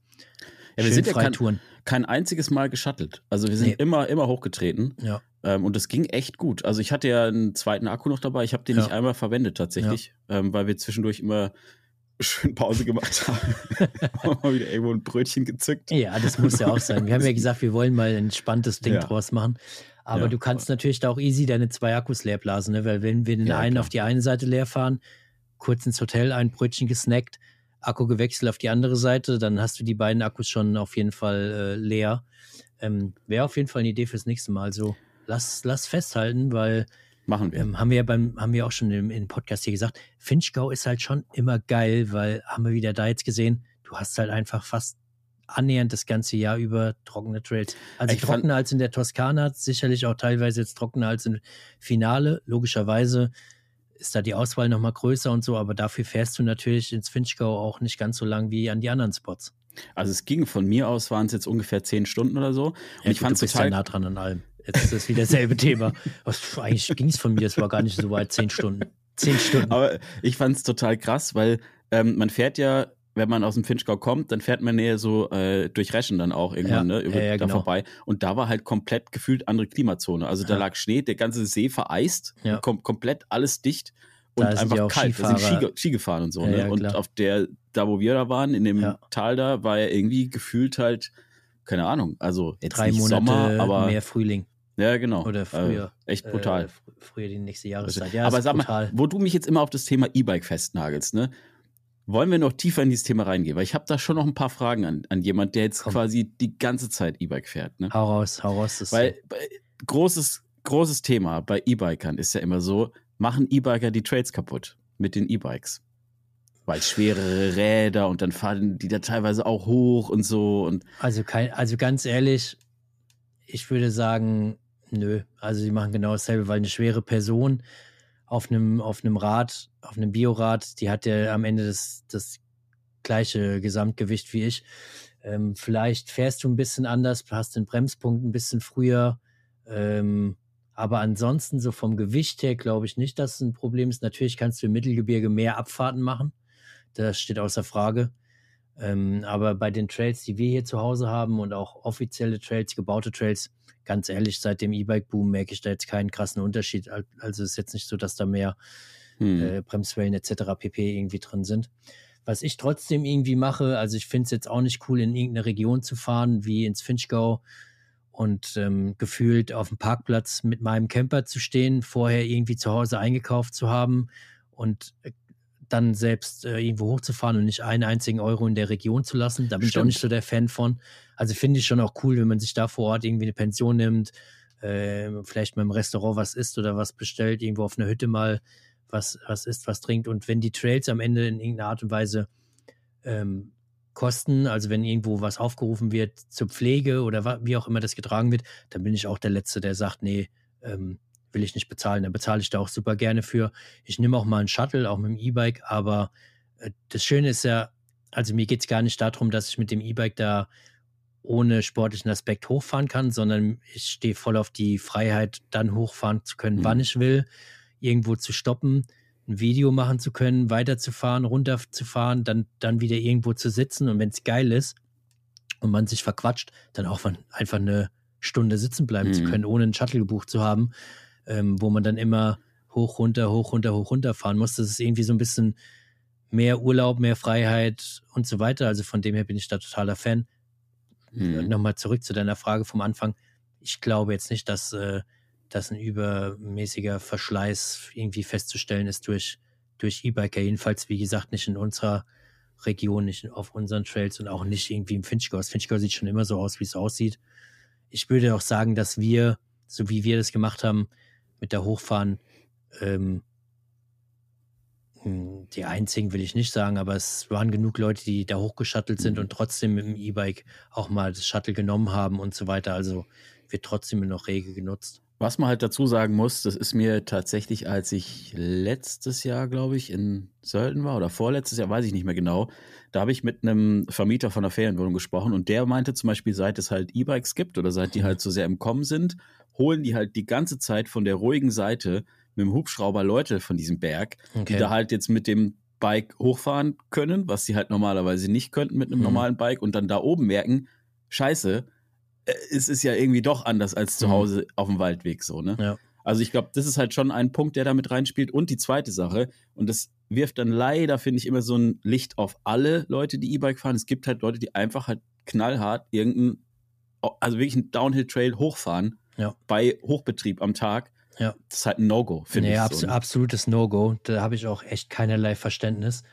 wir schön sind ja kein-. Kein einziges Mal geschuttelt. Also wir sind Nee. immer, immer hochgetreten. Ja. Ähm, und das ging echt gut. Also ich hatte ja einen zweiten Akku noch dabei. Ich habe den Ja. nicht einmal verwendet tatsächlich, ähm, weil wir zwischendurch immer schön Pause gemacht haben. Haben mal wieder irgendwo ein Brötchen gezückt. Ja, das muss ja auch sein. Wir haben ja gesagt, wir wollen mal ein entspanntes Ding Ja. draus machen. Aber Ja. du kannst natürlich da auch easy deine zwei Akkus leer blasen, ne? weil wenn wir den Ja, einen klar. auf die eine Seite leer fahren, kurz ins Hotel, ein Brötchen gesnackt, Akku gewechselt auf die andere Seite, dann hast du die beiden Akkus schon auf jeden Fall äh, leer. Ähm, Wäre auf jeden Fall eine Idee fürs nächste Mal. So, lass, lass festhalten, weil Machen wir. ähm, haben wir ja beim, haben wir auch schon im, im Podcast hier gesagt, Finchgau ist halt schon immer geil, weil haben wir wieder da jetzt gesehen, du hast halt einfach fast annähernd das ganze Jahr über trockene Trails. Also Ich trockener als in der Toskana, sicherlich auch teilweise jetzt trockener als im Finale. Logischerweise ist da die Auswahl nochmal größer und so, aber dafür fährst du natürlich ins Finchgau auch nicht ganz so lang wie an die anderen Spots. Also es ging von mir aus, waren es jetzt ungefähr zehn Stunden oder so. Und Ja, ich fand es total ja nah dran an allem. Jetzt ist das wieder dasselbe Thema. Was, eigentlich ging es von mir, es war gar nicht so weit, zehn Stunden. Zehn Stunden. Aber ich fand es total krass, weil ähm, man fährt ja wenn man aus dem Finchgau kommt, dann fährt man näher so äh, durch Reschen dann auch irgendwann, Ja, ne, über, ja, ja, da genau. vorbei. Und da war halt komplett gefühlt andere Klimazone. Also da lag Schnee, der ganze See vereist, kom komplett alles dicht und einfach kalt. Da sind Skifahrer. Ski, Ski gefahren und so. Ne? und auf der, da wo wir da waren, in dem. Tal da, war ja irgendwie gefühlt halt, keine Ahnung, also jetzt Drei Monate Sommer, aber mehr Frühling ja, genau. oder früher. Äh, echt brutal. Äh, fr- früher die nächste Jahreszeit. Ja, aber sag brutal. mal, wo du mich jetzt immer auf das Thema E-Bike festnagelst, ne? Wollen wir noch tiefer in dieses Thema reingehen? Weil ich habe da schon noch ein paar Fragen an, an jemand, der jetzt Komm. quasi die ganze Zeit E-Bike fährt. Ne? Hau raus, hau raus. Das Weil bei, großes, großes Thema bei E-Bikern ist ja immer so, machen E-Biker die Trails kaputt mit den E-Bikes. Weil schwerere Räder und dann fahren die da teilweise auch hoch und so. Und Also, kein, also ganz ehrlich, ich würde sagen, nö. Also sie machen genau dasselbe, weil eine schwere Person auf einem, auf einem Rad, auf einem Biorad, die hat ja am Ende das, das gleiche Gesamtgewicht wie ich. Ähm, vielleicht fährst du ein bisschen anders, hast den Bremspunkt ein bisschen früher. Ähm, aber ansonsten, so vom Gewicht her, glaube ich nicht, dass es ein Problem ist. Natürlich kannst du im Mittelgebirge mehr Abfahrten machen. Das steht außer Frage. Ähm, aber bei den Trails, die wir hier zu Hause haben und auch offizielle Trails, gebaute Trails, ganz ehrlich, seit dem E-Bike-Boom merke ich da jetzt keinen krassen Unterschied. Al- Also es ist jetzt nicht so, dass da mehr hm, äh, Bremswellen etc. pp. irgendwie drin sind. Was ich trotzdem irgendwie mache, also ich finde es jetzt auch nicht cool, in irgendeine Region zu fahren, wie ins Finchgau und ähm, gefühlt auf dem Parkplatz mit meinem Camper zu stehen, vorher irgendwie zu Hause eingekauft zu haben und äh, dann selbst äh, irgendwo hochzufahren und nicht einen einzigen Euro in der Region zu lassen. Da bin ich auch Stimmt. nicht so der Fan von. Also finde ich schon auch cool, wenn man sich da vor Ort irgendwie eine Pension nimmt, äh, vielleicht mal im Restaurant was isst oder was bestellt, irgendwo auf einer Hütte mal was, was isst, was trinkt. Und wenn die Trails am Ende in irgendeiner Art und Weise ähm, kosten, also wenn irgendwo was aufgerufen wird zur Pflege oder wie auch immer das getragen wird, dann bin ich auch der Letzte, der sagt, nee, ähm, will ich nicht bezahlen. Da bezahle ich da auch super gerne für. Ich nehme auch mal einen Shuttle, auch mit dem E-Bike, aber äh, das Schöne ist ja, also mir geht es gar nicht darum, dass ich mit dem E-Bike da ohne sportlichen Aspekt hochfahren kann, sondern ich stehe voll auf die Freiheit, dann hochfahren zu können, Mhm. wann ich will, irgendwo zu stoppen, ein Video machen zu können, weiterzufahren, runterzufahren, dann, dann wieder irgendwo zu sitzen und wenn es geil ist und man sich verquatscht, dann auch einfach eine Stunde sitzen bleiben zu Mhm. können, ohne einen Shuttle gebucht zu haben, ähm, wo man dann immer hoch, runter, hoch, runter, hoch, runter fahren muss. Das ist irgendwie so ein bisschen mehr Urlaub, mehr Freiheit und so weiter. Also von dem her bin ich da totaler Fan. hm. Nochmal zurück zu deiner Frage vom Anfang. Ich glaube jetzt nicht, dass, äh, dass ein übermäßiger Verschleiß irgendwie festzustellen ist durch, durch E-Biker. Jedenfalls, wie gesagt, nicht in unserer Region, nicht auf unseren Trails und auch nicht irgendwie im Finchgau. Das Finchgau sieht schon immer so aus, wie es aussieht. Ich würde auch sagen, dass wir, so wie wir das gemacht haben, mit der Hochfahren, ähm, mh, die einzigen will ich nicht sagen, aber es waren genug Leute, die da hochgeschattelt sind Mhm. und trotzdem mit dem E-Bike auch mal das Shuttle genommen haben und so weiter. Also wird trotzdem noch rege genutzt. Was man halt dazu sagen muss, das ist mir tatsächlich, als ich letztes Jahr, glaube ich, in Sölden war oder vorletztes Jahr, weiß ich nicht mehr genau, da habe ich mit einem Vermieter von einer Ferienwohnung gesprochen und der meinte zum Beispiel, seit es halt E-Bikes gibt oder seit die halt so sehr im Kommen sind, holen die halt die ganze Zeit von der ruhigen Seite mit dem Hubschrauber Leute von diesem Berg, die da halt jetzt mit dem Bike hochfahren können, was sie halt normalerweise nicht könnten mit einem Mhm. normalen Bike und dann da oben merken, scheiße, es ist ja irgendwie doch anders als zu Mhm. Hause auf dem Waldweg so, ne? Ja. Also ich glaube, das ist halt schon ein Punkt, der da mit reinspielt. Und die zweite Sache, und das wirft dann leider, finde ich, immer so ein Licht auf alle Leute, die E-Bike fahren. Es gibt halt Leute, die einfach halt knallhart irgendeinen, also wirklich einen Downhill-Trail hochfahren Ja. bei Hochbetrieb am Tag. Ja. Das ist halt ein No-Go, finde nee, ich. abs so, ne? absolutes No-Go. Da habe ich auch echt keinerlei Verständnis.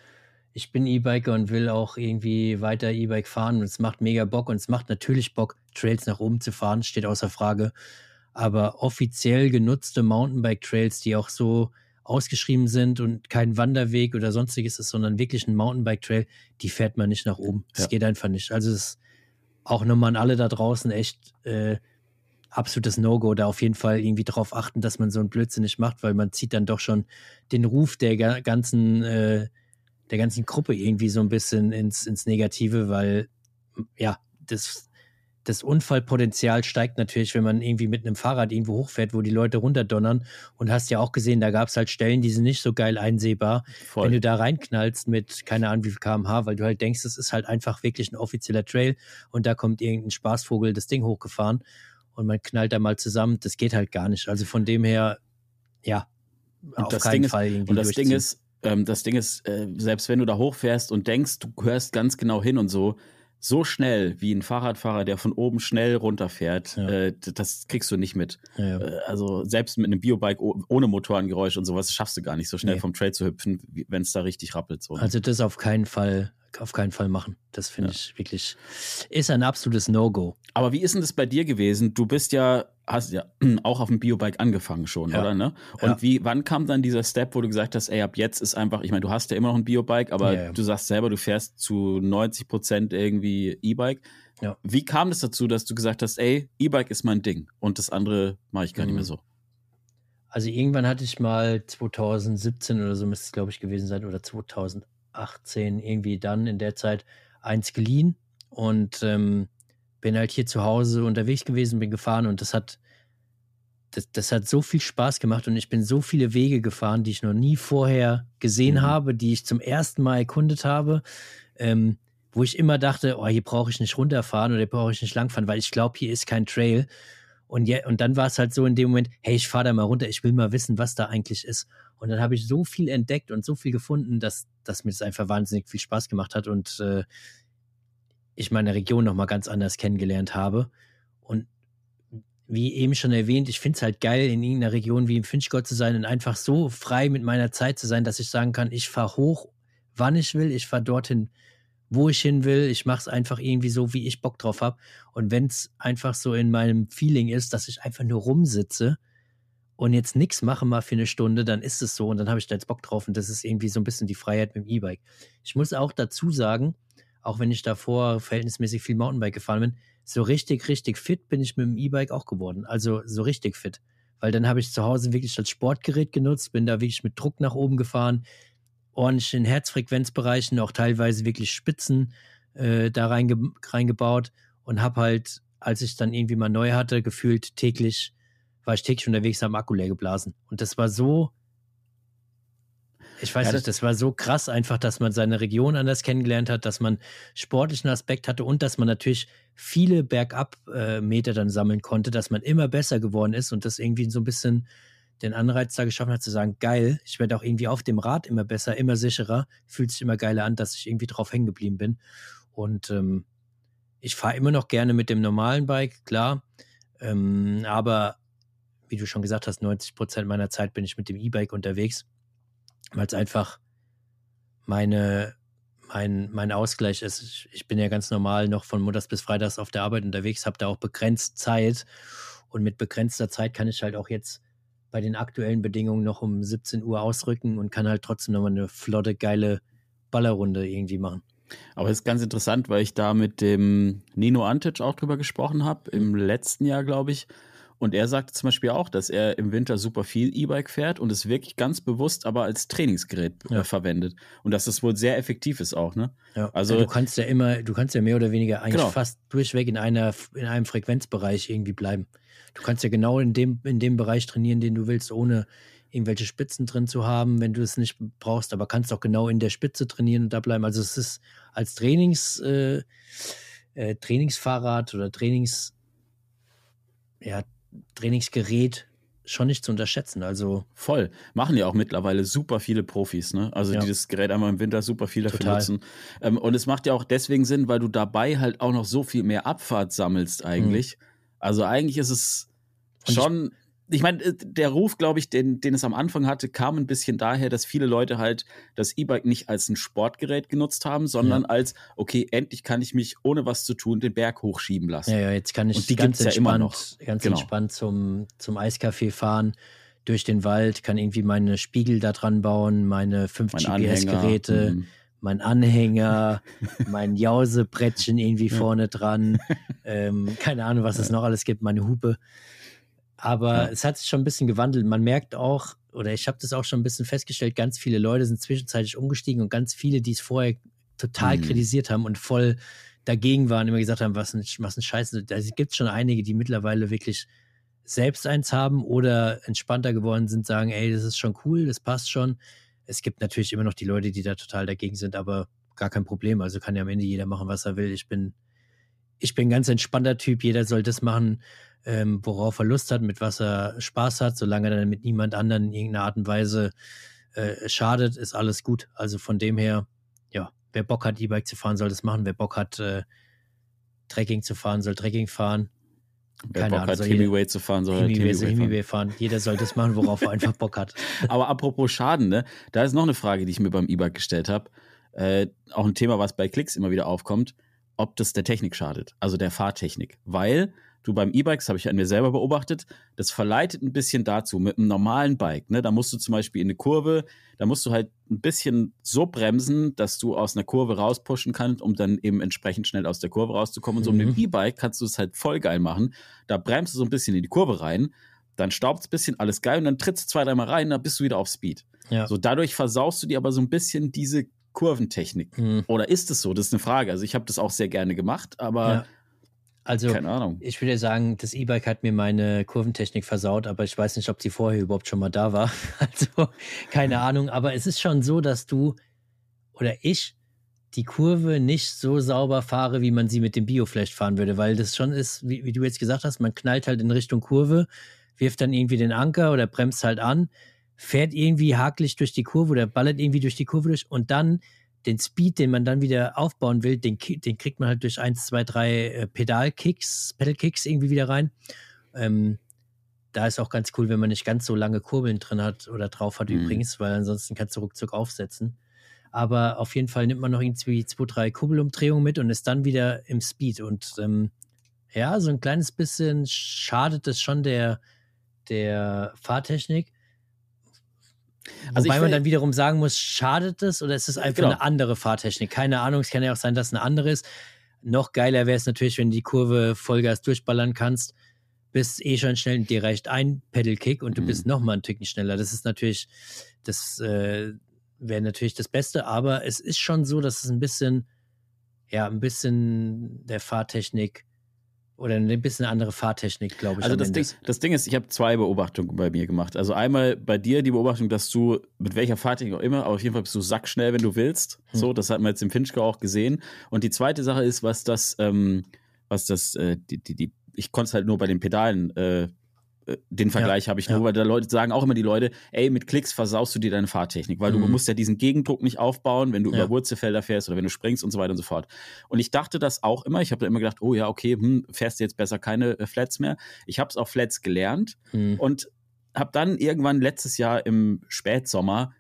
Ich bin E-Biker und will auch irgendwie weiter E-Bike fahren und es macht mega Bock und es macht natürlich Bock, Trails nach oben zu fahren, steht außer Frage. Aber offiziell genutzte Mountainbike-Trails, die auch so ausgeschrieben sind und kein Wanderweg oder sonstiges ist, sondern wirklich ein Mountainbike-Trail, die fährt man nicht nach oben. Das Ja. geht einfach nicht. Also es ist auch nochmal an alle da draußen echt äh, absolutes No-Go, da auf jeden Fall irgendwie drauf achten, dass man so einen Blödsinn nicht macht, weil man zieht dann doch schon den Ruf der ga- ganzen, äh, der ganzen Gruppe irgendwie so ein bisschen ins, ins Negative, weil ja, das das Unfallpotenzial steigt natürlich, wenn man irgendwie mit einem Fahrrad irgendwo hochfährt, wo die Leute runterdonnern. Und hast ja auch gesehen, da gab es halt Stellen, die sind nicht so geil einsehbar. Voll. Wenn du da reinknallst mit, keine Ahnung, wie viel kmh, weil du halt denkst, es ist halt einfach wirklich ein offizieller Trail und da kommt irgendein Spaßvogel das Ding hochgefahren und man knallt da mal zusammen. Das geht halt gar nicht. Also von dem her, ja, und auf das keinen Ding Fall ist, Und das Ding ist, ähm, das Ding ist, äh, selbst wenn du da hochfährst und denkst, du hörst ganz genau hin und so, so schnell wie ein Fahrradfahrer, der von oben schnell runterfährt, ja. äh, das kriegst du nicht mit. Ja, ja. Äh, also selbst mit einem Biobike ohne Motorengeräusch und sowas schaffst du gar nicht so schnell nee. vom Trail zu hüpfen, wenn es da richtig rappelt. So. Ne? Also das auf keinen Fall auf keinen Fall machen. Das finde ja. ich wirklich, ist ein absolutes No-Go. Aber wie ist denn das bei dir gewesen? Du bist ja, hast ja auch auf dem Biobike angefangen schon, ja. oder? Ne? Und ja. wie, wann kam dann dieser Step, wo du gesagt hast, ey, ab jetzt ist einfach, ich meine, du hast ja immer noch ein Biobike, aber du sagst selber, du fährst zu 90 Prozent irgendwie E-Bike. Wie kam das dazu, dass du gesagt hast, ey, E-Bike ist mein Ding und das andere mache ich gar mhm. nicht mehr so? Also irgendwann hatte ich mal 2017 oder so müsste es, glaube ich, gewesen sein, oder 2018 18 irgendwie dann in der Zeit eins geliehen und ähm, bin halt hier zu Hause unterwegs gewesen, bin gefahren und das hat, das, das hat so viel Spaß gemacht und ich bin so viele Wege gefahren, die ich noch nie vorher gesehen mhm. habe, die ich zum ersten Mal erkundet habe, ähm, wo ich immer dachte, oh, hier brauche ich nicht runterfahren oder hier brauche ich nicht langfahren, weil ich glaube, hier ist kein Trail. Und, ja, und dann war es halt so in dem Moment, hey, ich fahre da mal runter, ich will mal wissen, was da eigentlich ist. Und dann habe ich so viel entdeckt und so viel gefunden, dass, dass mir das einfach wahnsinnig viel Spaß gemacht hat und äh, ich meine Region nochmal ganz anders kennengelernt habe. Und wie eben schon erwähnt, ich finde es halt geil, in irgendeiner Region wie im Finchgott zu sein und einfach so frei mit meiner Zeit zu sein, dass ich sagen kann, ich fahre hoch, wann ich will, ich fahre dorthin, wo ich hin will. Ich mache es einfach irgendwie so, wie ich Bock drauf habe. Und wenn es einfach so in meinem Feeling ist, dass ich einfach nur rumsitze und jetzt nichts mache mal für eine Stunde, dann ist es so und dann habe ich da jetzt Bock drauf und das ist irgendwie so ein bisschen die Freiheit mit dem E-Bike. Ich muss auch dazu sagen, auch wenn ich davor verhältnismäßig viel Mountainbike gefahren bin, so richtig, richtig fit bin ich mit dem E-Bike auch geworden. Also so richtig fit. Weil dann habe ich zu Hause wirklich als Sportgerät genutzt, bin da wirklich mit Druck nach oben gefahren, ordentlich in Herzfrequenzbereichen, auch teilweise wirklich Spitzen äh, da reinge reingebaut und habe halt, als ich dann irgendwie mal neu hatte, gefühlt täglich war ich täglich unterwegs, am Akku leer geblasen. Und das war so, ich weiß ja, nicht, das war so krass einfach, dass man seine Region anders kennengelernt hat, dass man sportlichen Aspekt hatte und dass man natürlich viele Bergab-Meter dann sammeln konnte, dass man immer besser geworden ist und das irgendwie so ein bisschen den Anreiz da geschaffen hat, zu sagen, geil, ich werde auch irgendwie auf dem Rad immer besser, immer sicherer, fühlt sich immer geiler an, dass ich irgendwie drauf hängen geblieben bin. Und ähm, ich fahre immer noch gerne mit dem normalen Bike, klar. Ähm, aber wie du schon gesagt hast, 90 Prozent meiner Zeit bin ich mit dem E-Bike unterwegs, weil es einfach meine, mein, mein Ausgleich ist. Ich, ich, bin ja ganz normal noch von Montags bis Freitags auf der Arbeit unterwegs, habe da auch begrenzt Zeit und mit begrenzter Zeit kann ich halt auch jetzt bei den aktuellen Bedingungen noch um 17 Uhr ausrücken und kann halt trotzdem nochmal eine flotte, geile Ballerrunde irgendwie machen. Aber es ist ganz interessant, weil ich da mit dem Nino Antic auch drüber gesprochen habe, im letzten Jahr, glaube ich. Und er sagte zum Beispiel auch, dass er im Winter super viel E-Bike fährt und es wirklich ganz bewusst aber als Trainingsgerät äh, ja. verwendet. Und dass das wohl sehr effektiv ist auch, ne? Ja. Also ja, du kannst ja immer, du kannst ja mehr oder weniger eigentlich genau. fast durchweg in einer, in einem Frequenzbereich irgendwie bleiben. Du kannst ja genau in dem, in dem Bereich trainieren, den du willst, ohne irgendwelche Spitzen drin zu haben, wenn du es nicht brauchst, aber kannst auch genau in der Spitze trainieren und da bleiben. Also es ist als Trainings, äh, äh, Trainingsfahrrad oder Trainings, ja, Trainingsgerät schon nicht zu unterschätzen. Also voll. Machen ja auch mittlerweile super viele Profis, ne? Also ja. die das Gerät einmal im Winter super viel dafür Total. nutzen. Ähm, und es macht ja auch deswegen Sinn, weil du dabei halt auch noch so viel mehr Abfahrt sammelst eigentlich. Mhm. Also eigentlich ist es schon ich meine, äh, der Ruf, glaube ich, den, den es am Anfang hatte, kam ein bisschen daher, dass viele Leute halt das E-Bike nicht als ein Sportgerät genutzt haben, sondern ja. als, okay, endlich kann ich mich ohne was zu tun den Berg hochschieben lassen. Ja, ja jetzt kann ich Und die ganz entspannt, ja ganz genau. entspannt zum, zum Eiscafé fahren durch den Wald, kann irgendwie meine Spiegel da dran bauen, meine fünf GPS-Geräte, mhm. mein Anhänger, mein Jausebrettchen irgendwie vorne dran, ähm, keine Ahnung, was es noch alles gibt, meine Hupe. Aber ja. es hat sich schon ein bisschen gewandelt. Man merkt auch, oder ich habe das auch schon ein bisschen festgestellt, ganz viele Leute sind zwischenzeitlich umgestiegen und ganz viele, die es vorher total mhm. kritisiert haben und voll dagegen waren, immer gesagt haben, was ein, was ein Scheiß. Da gibt es schon einige, die mittlerweile wirklich selbst eins haben oder entspannter geworden sind, sagen, ey, das ist schon cool, das passt schon. Es gibt natürlich immer noch die Leute, die da total dagegen sind, aber gar kein Problem. Also kann ja am Ende jeder machen, was er will. Ich bin, ich bin ein ganz entspannter Typ. Jeder soll das machen, ähm, worauf er Lust hat, mit was er Spaß hat, solange er dann mit niemand anderen in irgendeiner Art und Weise äh, schadet, ist alles gut. Also von dem her, ja, wer Bock hat, E-Bike zu fahren, soll das machen. Wer Bock hat, äh, Trekking zu fahren, soll Trekking fahren. Wer Keine Bock Ahnung, hat, Hemiway zu fahren, soll Hemiway fahren. fahren. Jeder soll das machen, worauf er einfach Bock hat. Aber apropos Schaden, ne? Da ist noch eine Frage, die ich mir beim E-Bike gestellt habe. Äh, auch ein Thema, was bei Klicks immer wieder aufkommt, ob das der Technik schadet, also der Fahrtechnik. Weil du beim E-Bike, das habe ich an mir selber beobachtet, das verleitet ein bisschen dazu, mit einem normalen Bike, ne, da musst du zum Beispiel in eine Kurve, da musst du halt ein bisschen so bremsen, dass du aus einer Kurve rauspushen kannst, um dann eben entsprechend schnell aus der Kurve rauszukommen. Und so mit dem mhm. E-Bike kannst du es halt voll geil machen. Da bremst du so ein bisschen in die Kurve rein, dann staubt es ein bisschen, alles geil, und dann trittst du zwei, dreimal rein, dann bist du wieder auf Speed. Ja. So dadurch versaust du dir aber so ein bisschen diese Kurventechnik. Mhm. Oder ist es so? Das ist eine Frage. Also ich habe das auch sehr gerne gemacht, aber ja. Also, Keine Ahnung. ich würde sagen, das E-Bike hat mir meine Kurventechnik versaut, aber ich weiß nicht, ob sie vorher überhaupt schon mal da war. Also, keine Ahnung. Aber es ist schon so, dass du oder ich die Kurve nicht so sauber fahre, wie man sie mit dem Bioflash fahren würde, weil das schon ist, wie, wie, du jetzt gesagt hast, man knallt halt in Richtung Kurve, wirft dann irgendwie den Anker oder bremst halt an, fährt irgendwie hakelig durch die Kurve oder ballert irgendwie durch die Kurve durch und dann den Speed, den man dann wieder aufbauen will, den, den kriegt man halt durch 1, 2, 3 Pedalkicks, Pedalkicks irgendwie wieder rein. Ähm, da ist auch ganz cool, wenn man nicht ganz so lange Kurbeln drin hat oder drauf hat mhm. übrigens, weil ansonsten kannst du ruckzuck aufsetzen. Aber auf jeden Fall nimmt man noch irgendwie 2, 3 Kurbelumdrehungen mit und ist dann wieder im Speed. Und ähm, ja, so ein kleines bisschen schadet es schon der, der Fahrtechnik. Also Wobei man dann wiederum sagen muss, schadet es oder ist es einfach genau. eine andere Fahrtechnik? Keine Ahnung, es kann ja auch sein, dass es eine andere ist. Noch geiler wäre es natürlich, wenn du die Kurve Vollgas durchballern kannst, bist eh schon schnell und dir reicht ein Pedalkick und du mhm. bist noch mal ein Ticken schneller. Das ist natürlich, das äh, wäre natürlich das Beste, aber es ist schon so, dass es ein bisschen, ja, ein bisschen der Fahrtechnik oder eine bisschen andere Fahrtechnik, glaube ich. Also das Ding, das Ding ist, ich habe zwei Beobachtungen bei mir gemacht. Also einmal bei dir die Beobachtung, dass du mit welcher Fahrtechnik auch immer, aber auf jeden Fall bist du sackschnell, wenn du willst. Hm. So, das hat man jetzt im Finchgau auch gesehen. Und die zweite Sache ist, was das, ähm, was das, äh, die, die, die, ich konnte es halt nur bei den Pedalen äh, den Vergleich ja, habe ich nur, ja. weil da Leute sagen auch immer die Leute, ey, mit Klicks versaust du dir deine Fahrtechnik, weil mhm. du musst ja diesen Gegendruck nicht aufbauen, wenn du ja. über Wurzelfelder fährst oder wenn du springst und so weiter und so fort. Und ich dachte das auch immer, ich habe da immer gedacht, oh ja, okay, hm, fährst du jetzt besser keine äh, Flats mehr. Ich habe es auf Flats gelernt mhm. und habe dann irgendwann letztes Jahr im Spätsommer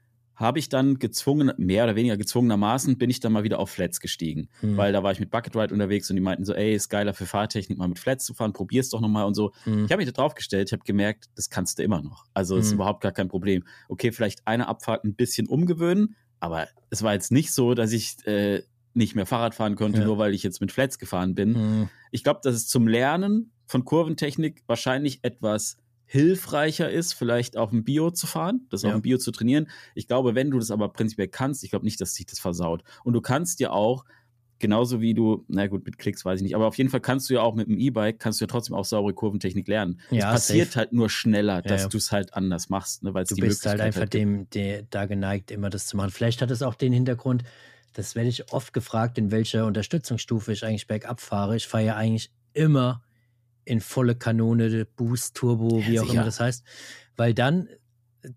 habe ich dann gezwungen, mehr oder weniger gezwungenermaßen, bin ich dann mal wieder auf Flats gestiegen. Hm. Weil da war ich mit Bucket Ride unterwegs und die meinten so, ey, ist geiler für Fahrtechnik, mal mit Flats zu fahren, probier's doch nochmal und so. Hm. Ich habe mich da drauf gestellt, ich habe gemerkt, das kannst du immer noch. Also hm. ist überhaupt gar kein Problem. Okay, vielleicht eine Abfahrt ein bisschen umgewöhnen, aber es war jetzt nicht so, dass ich äh, nicht mehr Fahrrad fahren konnte, ja. nur weil ich jetzt mit Flats gefahren bin. Hm. Ich glaube, das ist zum Lernen von Kurventechnik wahrscheinlich etwas hilfreicher ist, vielleicht auf dem Bio zu fahren, das ja. auf dem Bio zu trainieren. Ich glaube, wenn du das aber prinzipiell kannst, ich glaube nicht, dass sich das versaut. Und du kannst ja auch, genauso wie du, na gut, mit Klicks weiß ich nicht, aber auf jeden Fall kannst du ja auch mit dem E-Bike, kannst du ja trotzdem auch saubere Kurventechnik lernen. Ja, es passiert safe. halt nur schneller, dass ja, ja. du es halt anders machst, ne, weil du bist halt einfach halt dem, der da geneigt, immer das zu machen. Vielleicht hat es auch den Hintergrund, das werde ich oft gefragt, in welcher Unterstützungsstufe ich eigentlich bergab fahre. Ich fahre ja eigentlich immer in volle Kanone, Boost, Turbo, ja, wie auch sicher. immer das heißt. Weil dann,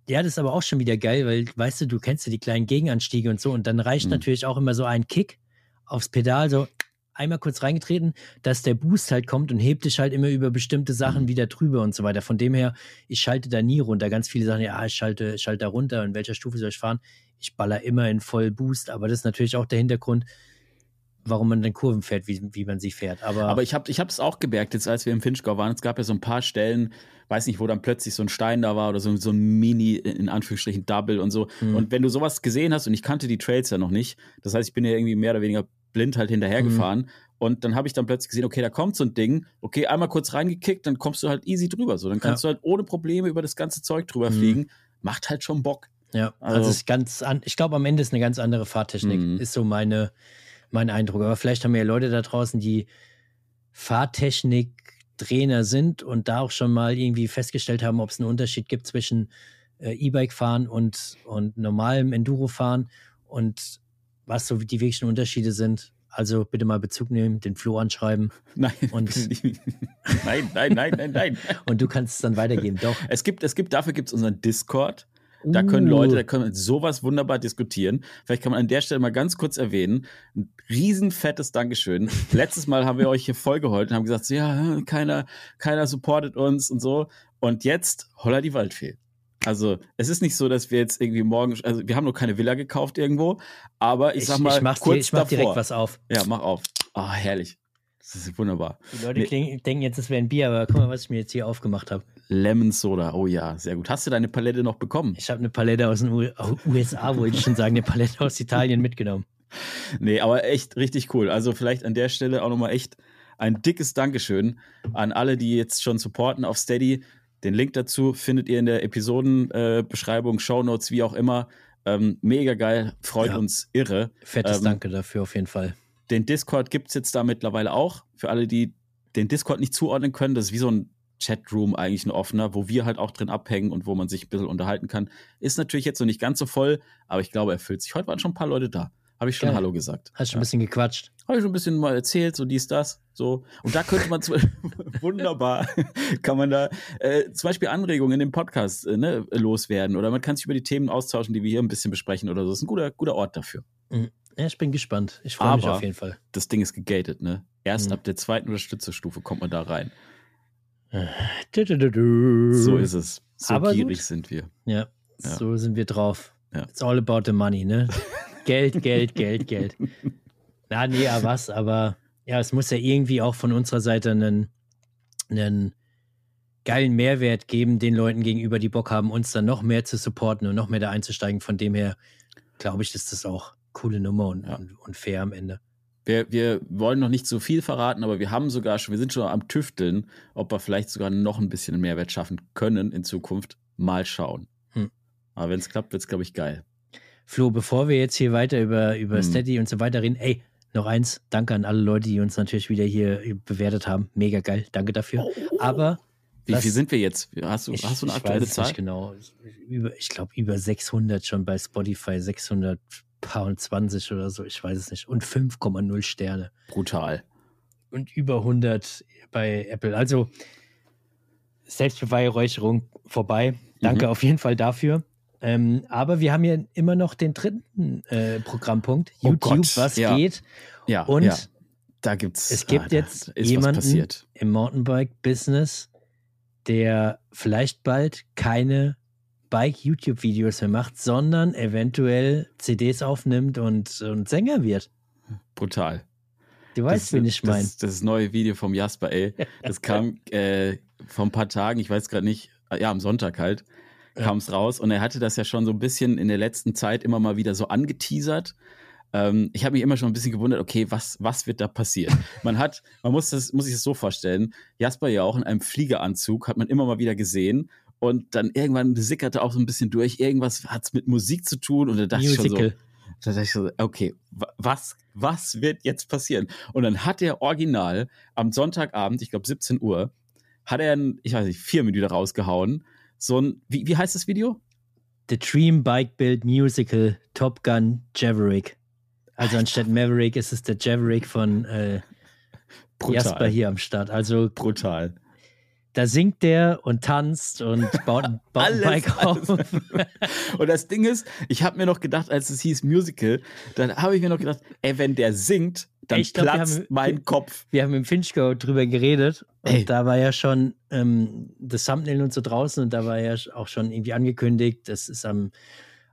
ja, das ist aber auch schon wieder geil, weil, weißt du, du kennst ja die kleinen Gegenanstiege und so und dann reicht mhm. natürlich auch immer so ein Kick aufs Pedal, so einmal kurz reingetreten, dass der Boost halt kommt und hebt dich halt immer über bestimmte Sachen mhm. wieder drüber und so weiter. Von dem her, ich schalte da nie runter. Ganz viele sagen, ja, ich schalte, schalte da runter, in welcher Stufe soll ich fahren? Ich baller immer in voll Boost, aber das ist natürlich auch der Hintergrund, warum man dann Kurven fährt, wie, wie man sie fährt. Aber, aber ich habe ich es auch gemerkt, jetzt als wir im Finchgau waren, es gab ja so ein paar Stellen, weiß nicht, wo dann plötzlich so ein Stein da war oder so, so ein Mini, in Anführungsstrichen, Double und so. Mhm. Und wenn du sowas gesehen hast, und ich kannte die Trails ja noch nicht, das heißt, ich bin ja irgendwie mehr oder weniger blind halt hinterhergefahren. Mhm. Und dann habe ich dann plötzlich gesehen, okay, da kommt so ein Ding, okay, einmal kurz reingekickt, dann kommst du halt easy drüber. So, dann kannst ja. du halt ohne Probleme über das ganze Zeug drüber mhm. fliegen. Macht halt schon Bock. Ja, also, also ist ganz an, ich glaube, am Ende ist eine ganz andere Fahrtechnik. Mhm. Ist so meine, mein Eindruck. Aber vielleicht haben ja Leute da draußen, die Fahrtechnik-Trainer sind und da auch schon mal irgendwie festgestellt haben, ob es einen Unterschied gibt zwischen äh, E-Bike-Fahren und, und normalem Enduro-Fahren und was so die wirklichen Unterschiede sind. Also bitte mal Bezug nehmen, den Flo anschreiben. Nein, nein, nein, nein, nein, nein. Und du kannst es dann weitergeben. Doch. Es gibt, es gibt, dafür gibt es unseren Discord. Da können Leute, da Uh, können wir sowas wunderbar diskutieren. Vielleicht kann man an der Stelle mal ganz kurz erwähnen, ein riesen fettes Dankeschön. Letztes Mal haben wir euch hier vollgeholt und haben gesagt, ja, keiner, keiner supportet uns und so. Und jetzt, holla die Waldfee. Also, es ist nicht so, dass wir jetzt irgendwie morgen, also wir haben noch keine Villa gekauft irgendwo, aber ich, ich, sag mal, ich mach, dir, kurz ich mach davor. direkt was auf. Ja, mach auf. Ah, herrlich. Das ist wunderbar. Die Leute Nee. denken jetzt, es wäre ein Bier, aber guck mal, was ich mir jetzt hier aufgemacht habe. Lemon Soda. Oh ja, sehr gut. Hast du deine Palette noch bekommen? Ich habe eine Palette aus den USA, wollte ich schon sagen, eine Palette aus Italien mitgenommen. Nee, aber echt richtig cool. Also vielleicht an der Stelle auch nochmal echt ein dickes Dankeschön an alle, die jetzt schon supporten auf Steady. Den Link dazu findet ihr in der Episodenbeschreibung, äh, Beschreibung, Shownotes, wie auch immer. Ähm, mega geil, freut Ja. uns irre. Fettes Ähm, Danke dafür auf jeden Fall. Den Discord gibt es jetzt da mittlerweile auch. Für alle, die den Discord nicht zuordnen können, das ist wie so ein Chatroom eigentlich ein offener, wo wir halt auch drin abhängen und wo man sich ein bisschen unterhalten kann. Ist natürlich jetzt noch nicht ganz so voll, aber ich glaube, er füllt sich. Heute waren schon ein paar Leute da. Habe ich schon Geil. Hallo gesagt. Hast schon ein bisschen gequatscht. Habe ich schon ein bisschen mal erzählt, so dies, das, so. Und da könnte man wunderbar, kann man da äh, zum Beispiel Anregungen in dem Podcast äh, ne, loswerden oder man kann sich über die Themen austauschen, die wir hier ein bisschen besprechen oder so. Das ist ein guter, guter Ort dafür. Ja, ich bin gespannt. Ich freue mich auf jeden Fall. Das Ding ist gegated, ne? Erst Mhm. ab der zweiten Unterstützerstufe kommt man da rein. So ist es. So Aber gierig gut. sind wir. Ja, Ja. so sind wir drauf. Ja. It's all about the money, ne? Geld, Geld, Geld, Geld. Na, nee, aber was, aber ja, es muss ja irgendwie auch von unserer Seite einen, einen geilen Mehrwert geben, den Leuten gegenüber, die Bock haben, uns dann noch mehr zu supporten und noch mehr da einzusteigen. Von dem her, glaube ich, ist das auch coole Nummer und, Ja. und, und fair am Ende. Wir, wir wollen noch nicht so viel verraten, aber wir haben sogar schon, wir sind schon am Tüfteln, ob wir vielleicht sogar noch ein bisschen Mehrwert schaffen können in Zukunft. Mal schauen. Hm. Aber wenn es klappt, wird es, glaube ich, geil. Flo, bevor wir jetzt hier weiter über, über Hm. Steady und so weiter reden, ey, noch eins, danke an alle Leute, die uns natürlich wieder hier bewertet haben. Mega geil, danke dafür. Aber Wie Das- viel sind wir jetzt? Hast du, ich, hast du eine ich aktuelle weiß es Zahl? nicht genau. Über, ich glaube, über 600 schon bei Spotify, 620 oder so, ich weiß es nicht. Und 5,0 Sterne. Brutal. Und über 100 bei Apple. Also Selbstbeweihräucherung vorbei. Danke Mhm. auf jeden Fall dafür. Ähm, aber wir haben ja immer noch den dritten äh, Programmpunkt. Oh YouTube, Gott, was ja. geht. Ja, Und ja. da gibt's. es gibt ah, jetzt jemanden- im Mountainbike-Business, der vielleicht bald keine Bike-YouTube-Videos mehr macht, sondern eventuell CDs aufnimmt und, und Sänger wird. Brutal. Du weißt, wen ich das, meine. ist- das neue Video vom Jasper, ey. Das kam äh, vor ein paar Tagen, ich weiß gerade nicht, äh, ja, am Sonntag halt, kam es raus. Und er hatte das ja schon so ein bisschen in der letzten Zeit immer mal wieder so angeteasert. Ähm, ich habe mich immer schon ein bisschen gewundert, okay, was, was wird da passieren? Man hat, man muss das, muss sich das so vorstellen, Jasper ja auch in einem Fliegeranzug, hat man immer mal wieder gesehen. Und dann irgendwann sickerte auch so ein bisschen durch, irgendwas hat es mit Musik zu tun. Und da dachte ich schon so, Musical. da dachte ich so, okay, wa- was, was wird jetzt passieren? Und dann hat er original am Sonntagabend, ich glaube 17 Uhr, hat er, ein, ich weiß nicht, vier Minuten rausgehauen. So ein, wie, wie heißt das Video? The Dream Bike Build Musical Top Gun Javerick. Also anstatt Maverick ist es der Javerick von äh, Jasper hier am Start. Also Brutal. Da singt der und tanzt und baut, baut ein Alles, Bike auf. alles. Und das Ding ist, ich habe mir noch gedacht, als es hieß Musical, dann habe ich mir noch gedacht, ey, wenn der singt, dann Ich glaub, platzt haben- mein Kopf. Wir haben im Finchgo drüber geredet und Ey. da war ja schon ähm, das Thumbnail und so draußen und da war ja auch schon irgendwie angekündigt, das ist am,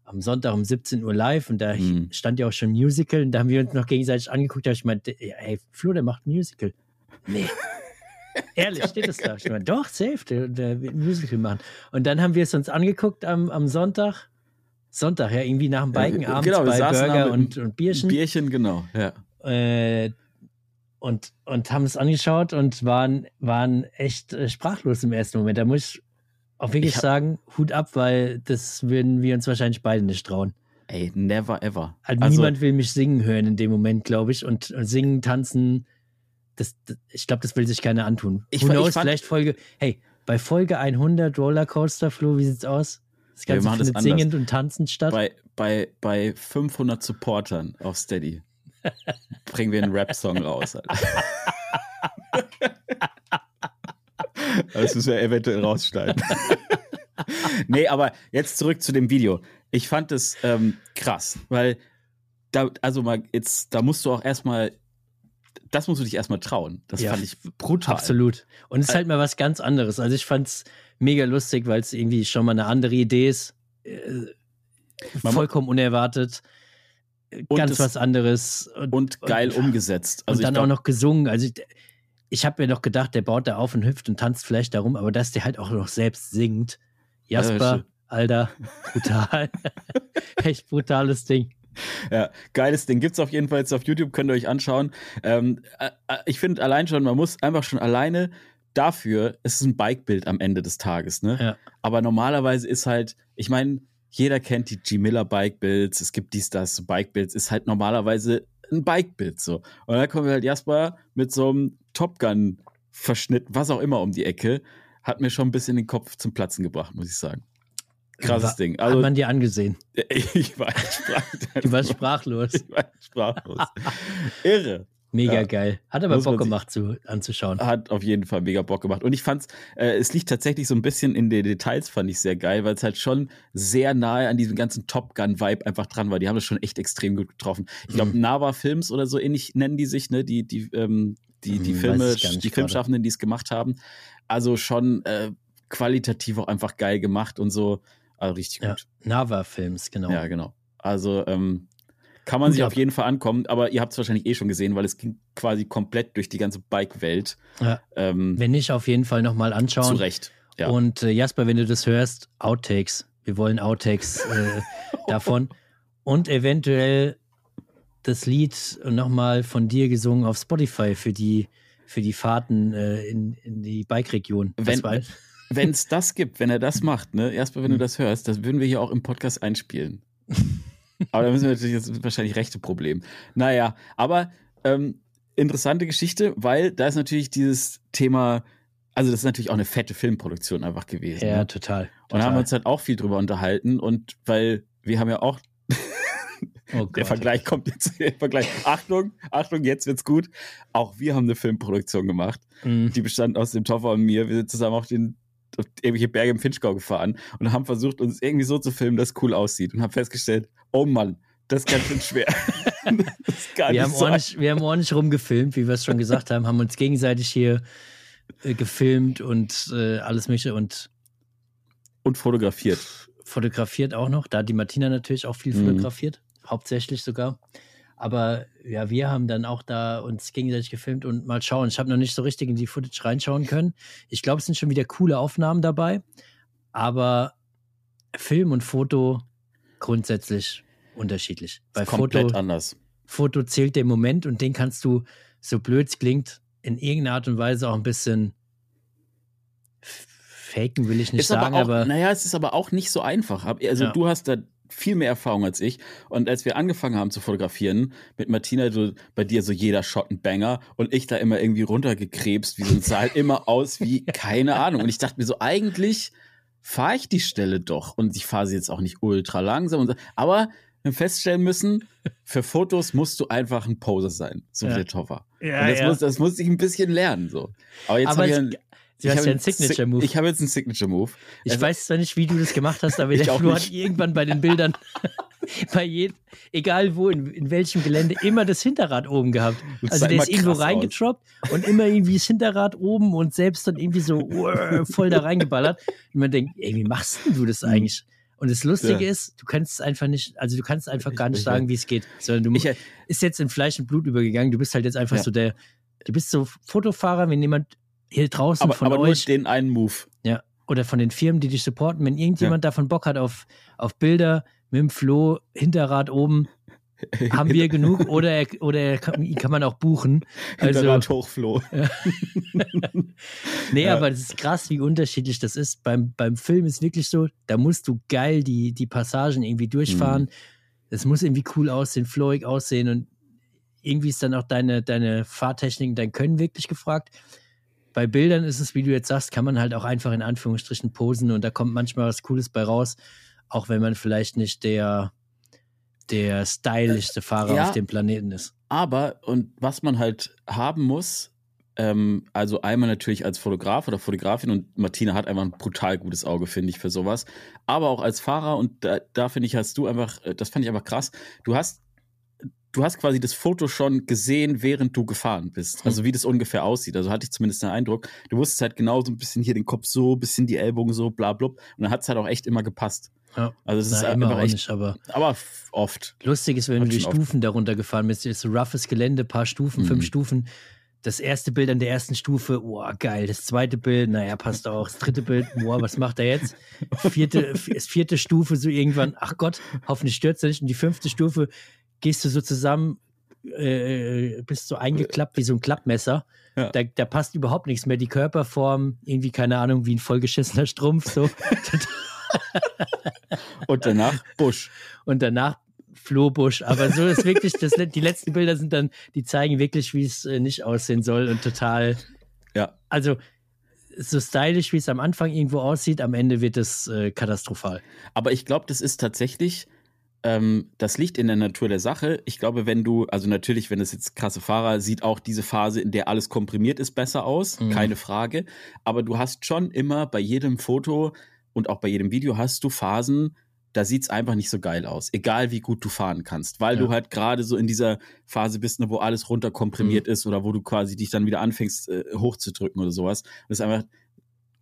am Sonntag um 17 Uhr live und da Mhm. stand ja auch schon Musical und da haben wir uns noch gegenseitig angeguckt, da hab ich meinte, ey, Flo, der macht Musical. Nee. Ehrlich, steht das da? Ich meine, doch, safe, der, der wird ein Musical machen. Und dann haben wir es uns angeguckt am, am Sonntag. Sonntag, ja, irgendwie nach dem Biken abends genau, bei Burger und, und Bierchen Bierchen, genau. Ja. äh, und, und haben es angeschaut und waren, waren echt äh, sprachlos im ersten Moment. Da muss ich auch wirklich Ich sagen, Hut ab, weil das würden wir uns wahrscheinlich beide nicht trauen. ey, never ever. Also, also niemand will mich singen hören in dem Moment, glaube ich. Und, und singen, tanzen, das, das ich glaube, das will sich keiner antun. Ich, Who knows, ich fand, vielleicht Folge, hey, bei Folge 100 Rollercoaster Flo, wie sieht's aus? Das Wir Ganze machen das findet anders. singend und tanzend statt. bei, bei, bei 500 Supportern auf Steady bringen wir einen Rap-Song raus. Das müssen wir eventuell rausschneiden. nee, aber jetzt zurück zu dem Video. Ich fand es ähm, krass, weil da, also mal, jetzt, da musst du auch erstmal, das musst du dich erstmal trauen. Das Ja, fand ich brutal. Absolut. Und es ist halt mal was ganz anderes. Also ich fand's mega lustig, weil es irgendwie schon mal eine andere Idee ist. Äh, vollkommen unerwartet. Und Ganz es- was anderes. Und geil umgesetzt. Also und dann glaub, auch noch gesungen. Also ich, ich habe mir noch gedacht, der baut da auf und hüpft und tanzt vielleicht darum, aber dass der halt auch noch selbst singt. Ja, Jasper, stimmt. Alter, brutal. Echt brutales Ding. Ja, geiles Ding. Gibt's auf jeden Fall jetzt auf YouTube, könnt ihr euch anschauen. Ähm, äh, äh, ich finde allein schon, man muss einfach schon alleine dafür, es ist ein Bikebild am Ende des Tages, ne? Ja. Aber normalerweise ist halt, ich meine, jeder kennt die G Miller Bikebuilds, es gibt dies, das, Bikebuilds, ist halt normalerweise ein Bikebild so. Und dann kommt halt Jasper mit so einem Top Gun Verschnitt, was auch immer um die Ecke, hat mir schon ein bisschen den Kopf zum Platzen gebracht, muss ich sagen. Krasses War- Ding. Hat Also man dir angesehen. ich war sprach, Du warst sprachlos. ich war sprachlos. Irre. Mega Ja. geil. Hat aber Muss Bock gemacht zu, anzuschauen. Hat auf jeden Fall mega Bock gemacht. Und ich fand's, äh, es liegt tatsächlich so ein bisschen in den Details, fand ich sehr geil, weil es halt schon sehr nahe an diesem ganzen Top Gun-Vibe einfach dran war. Die haben das schon echt extrem gut getroffen. Ich glaube, Mhm. Nava Films oder so ähnlich nennen die sich, ne? Die, die, ähm, die, die Hm, Filme, die. Filmschaffenden, die es gemacht haben. Also schon äh, qualitativ auch einfach geil gemacht und so. Also richtig Ja. gut. Nava-Films, genau. Ja, genau. Also ähm, kann man Gut sich auf jeden Fall ankommen, aber ihr habt es wahrscheinlich eh schon gesehen, weil es ging quasi komplett durch die ganze Bike-Welt. Ja. Ähm, Wenn nicht, auf jeden Fall nochmal zu anschauen. Recht. Ja. Und äh, Jasper, wenn du das hörst, Outtakes. Wir wollen Outtakes äh, davon. Und eventuell das Lied nochmal von dir gesungen auf Spotify für die, für die Fahrten äh, in, in die Bike-Region. Wenn- wenn es das gibt, wenn er das macht, ne, erstmal, wenn du das hörst, das würden wir hier auch im Podcast einspielen. aber da müssen wir natürlich jetzt wahrscheinlich rechte Problem. Naja, aber ähm, interessante Geschichte, weil da ist natürlich dieses Thema, also das ist natürlich auch eine fette Filmproduktion einfach gewesen. ja, ne? total. Und da total. haben wir uns halt auch viel drüber unterhalten und weil wir haben ja auch oh Der. Vergleich kommt jetzt. Der Vergleich. Achtung, Achtung, jetzt wird's gut. Auch wir haben eine Filmproduktion gemacht. Mhm. Die bestand aus dem Toffer und mir. Wir sind zusammen auf den auf irgendwelche Berge im Finchgau gefahren und haben versucht, uns irgendwie so zu filmen, dass es cool aussieht. Und haben festgestellt, oh Mann, das ist ganz schön schwer. Wir haben, ordentlich, wir haben ordentlich rumgefilmt, wie wir es schon gesagt haben, haben uns gegenseitig hier äh, gefilmt und äh, alles Mögliche und und fotografiert. fotografiert auch noch. Da hat die Martina natürlich auch viel Mhm. fotografiert, hauptsächlich sogar. Aber ja, wir haben dann auch da uns gegenseitig gefilmt und mal schauen. Ich habe noch nicht so richtig in die Footage reinschauen können. Ich glaube, es sind schon wieder coole Aufnahmen dabei, aber Film und Foto grundsätzlich unterschiedlich. Bei Komplett Foto, anders. Foto zählt der Moment und den kannst du, so blöd es klingt, in irgendeiner Art und Weise auch ein bisschen faken, will ich nicht Ist sagen, aber auch, aber naja, es ist aber auch nicht so einfach. Also Ja. du hast da viel mehr Erfahrung als ich. Und als wir angefangen haben zu fotografieren, mit Martina, du, bei dir so jeder Shot ein Banger und ich da immer irgendwie runtergekrebst, wie so ein Saal, immer aus wie keine Ahnung. Und ich dachte mir so, eigentlich fahre ich die Stelle doch. Und ich fahre sie jetzt auch nicht ultra langsam. So. Aber wir haben feststellen müssen, für Fotos musst du einfach ein Poser sein, so Ja. wie der Toffer. Ja, und das, ja. muss, das musste ich ein bisschen lernen. So. Aber jetzt Aber ich du ich hast habe ja einen Signature-Move. Ich habe jetzt einen Signature-Move. Ich Also- weiß zwar nicht, wie du das gemacht hast, aber Ich der Flo hat irgendwann bei den Bildern, bei jedem, egal wo, in, in welchem Gelände, immer das Hinterrad oben gehabt. Das Also der ist irgendwo reingetroppt und immer irgendwie das Hinterrad oben und selbst dann irgendwie so voll da reingeballert. Und man denkt, ey, wie machst denn du das Mhm. eigentlich? Und das Lustige Ja. ist, du kannst es einfach nicht, also du kannst einfach gar Ich- nicht ich- sagen, wie es geht, sondern du Ich, äh, ist jetzt in Fleisch und Blut übergegangen. Du bist halt jetzt einfach Ja. so der, du bist so Fotofahrer, wenn jemand hier draußen aber von aber nur euch den einen Move. ja, oder von den Firmen, die dich supporten, wenn irgendjemand davon Bock hat auf, auf Bilder mit dem Flo, Hinterrad oben, haben wir genug oder, er, oder er kann, kann man auch buchen. Also, Hinterrad hochfloh. nee, Ja. aber das ist krass, wie unterschiedlich das ist. Beim, beim Film ist wirklich so, da musst du geil die, die Passagen irgendwie durchfahren. es muss irgendwie cool aussehen, flowig aussehen und irgendwie ist dann auch deine, deine Fahrtechnik, dein Können wirklich gefragt. Bei Bildern ist es, wie du jetzt sagst, kann man halt auch einfach in Anführungsstrichen posen und da kommt manchmal was Cooles bei raus, auch wenn man vielleicht nicht der, der stylischste Fahrer ja, auf dem Planeten ist. Aber, und was man halt haben muss, ähm, also einmal natürlich als Fotograf oder Fotografin und Martina hat einfach ein brutal gutes Auge, finde ich, für sowas. Aber auch als Fahrer und da, da finde ich, hast du einfach, äh, das fand ich einfach krass. Du hast du hast quasi das Foto schon gesehen, während du gefahren bist. Hm. Also wie das ungefähr aussieht. Also hatte ich zumindest den Eindruck. Du wusstest halt genau so ein bisschen hier den Kopf so, ein bisschen die Ellbogen so, bla bla. Und dann hat es halt auch echt immer gepasst. Ja. Also es ist Na, immer echt, nicht, aber, aber oft. Lustig ist, wenn du die Stufen oft. darunter gefahren bist. Es ist so roughes Gelände, paar Stufen, mhm. fünf Stufen. Das erste Bild an der ersten Stufe, boah, geil. Das zweite Bild, naja, passt auch. Das dritte Bild, boah, was macht er jetzt? Vierte, vierte Stufe, so irgendwann, ach Gott, hoffentlich stürzt er nicht. Und die fünfte Stufe, gehst du so zusammen, äh, bist so eingeklappt wie so ein Klappmesser. Ja. Da, da, passt überhaupt nichts mehr. Die Körperform, irgendwie, keine Ahnung, wie ein vollgeschissener Strumpf. So. Und danach Busch. Und danach Flohbusch. Aber so ist wirklich, das, die letzten Bilder sind dann, die zeigen wirklich, wie es äh, nicht aussehen soll und total. Ja. Also so stylisch, wie es am Anfang irgendwo aussieht, am Ende wird es äh, katastrophal. Aber ich glaube, das ist tatsächlich ähm, das liegt in der Natur der Sache. Ich glaube, wenn du, also natürlich, wenn es jetzt krasse Fahrer, sieht auch diese Phase, in der alles komprimiert ist, besser aus, mhm. keine Frage. Aber du hast schon immer bei jedem Foto und auch bei jedem Video hast du Phasen, da sieht es einfach nicht so geil aus, egal wie gut du fahren kannst, weil ja. du halt gerade so in dieser Phase bist, ne, wo alles runterkomprimiert mhm. ist oder wo du quasi dich dann wieder anfängst äh, hochzudrücken oder sowas. das ist einfach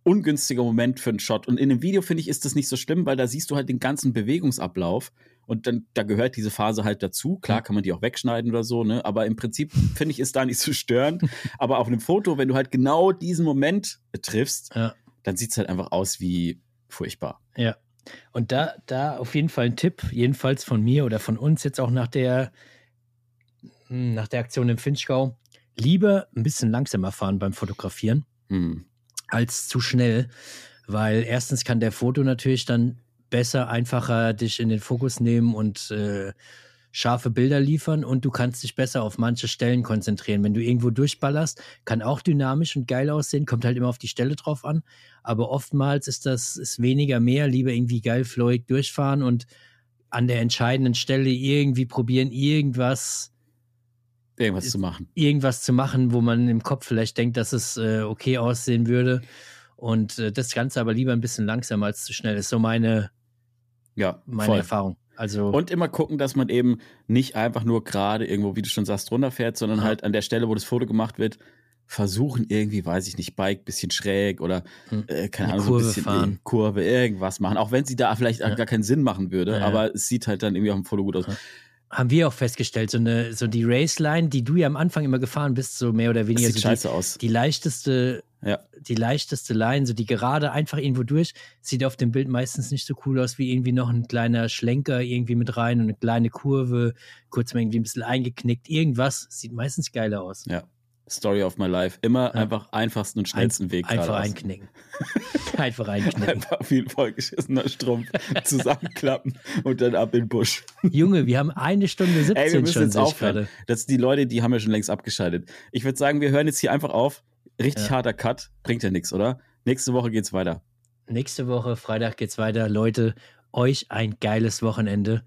ungünstiger Moment für einen Shot. Und in dem Video finde ich, ist das nicht so schlimm, weil da siehst du halt den ganzen Bewegungsablauf und dann, da gehört diese Phase halt dazu. Klar kann man die auch wegschneiden oder so, ne? Aber im Prinzip finde ich, ist da nicht so störend. Aber auf einem Foto, wenn du halt genau diesen Moment triffst, ja. dann sieht es halt einfach aus wie furchtbar. Ja. Und da, da auf jeden Fall ein Tipp, jedenfalls von mir oder von uns jetzt auch nach der, hm, nach der Aktion im Finchgau. Lieber ein bisschen langsamer fahren beim Fotografieren hm. als zu schnell, weil erstens kann der Foto natürlich dann besser, einfacher dich in den Fokus nehmen und äh, scharfe Bilder liefern und du kannst dich besser auf manche Stellen konzentrieren. Wenn du irgendwo durchballerst, kann auch dynamisch und geil aussehen, kommt halt immer auf die Stelle drauf an. Aber oftmals ist das ist weniger mehr, lieber irgendwie geil flowig durchfahren und an der entscheidenden Stelle irgendwie probieren, irgendwas irgendwas zu machen. Irgendwas zu machen, wo man im Kopf vielleicht denkt, dass es äh, okay aussehen würde. Und äh, das Ganze aber lieber ein bisschen langsamer als zu schnell. ist so meine, ja, meine voll. Erfahrung. Also und immer gucken, dass man eben nicht einfach nur gerade irgendwo, wie du schon sagst, runterfährt, sondern ja. halt an der Stelle, wo das Foto gemacht wird, versuchen irgendwie, weiß ich nicht, Bike bisschen schräg oder hm. äh, keine Ahnung, Kurve so ein bisschen fahren. Kurve, irgendwas machen. Auch wenn sie da vielleicht ja. gar keinen Sinn machen würde, ja, aber es sieht halt dann irgendwie auf dem Foto gut aus haben wir auch festgestellt, so eine, so die Raceline, die du ja am Anfang immer gefahren bist, so mehr oder weniger. Das sieht so scheiße die, aus. Die leichteste, ja. die leichteste Line, so die gerade einfach irgendwo durch, sieht auf dem Bild meistens nicht so cool aus wie irgendwie noch ein kleiner Schlenker irgendwie mit rein und eine kleine Kurve, kurz mal irgendwie ein bisschen eingeknickt. Irgendwas sieht meistens geiler aus. Ja. Story of my life. Immer ja. einfach einfachsten und schnellsten Ein, Weg. Einfach einknicken. einfach einknicken. Einfach ein vollgeschissener Strumpf zusammenklappen und dann ab in den Busch. Junge, wir haben eine Stunde 17 Ey, wir müssen schon. Jetzt aufhören. Das die Leute, die haben ja schon längst abgeschaltet. Ich würde sagen, wir hören jetzt hier einfach auf. Richtig ja. harter Cut. Bringt ja nichts, oder? Nächste Woche geht's weiter. Nächste Woche, Freitag geht's weiter. Leute, euch ein geiles Wochenende.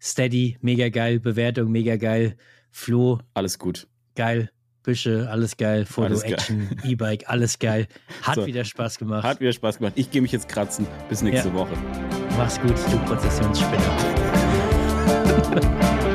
Steady, mega geil. Bewertung, mega geil. Flo. Alles gut. Geil. Büsche, alles geil, Foto, Action, E-Bike, alles geil. Hat so, wieder Spaß gemacht. Hat wieder Spaß gemacht. Ich gehe mich jetzt kratzen. Bis nächste ja. Woche. Mach's gut, du Prozessionsspinner.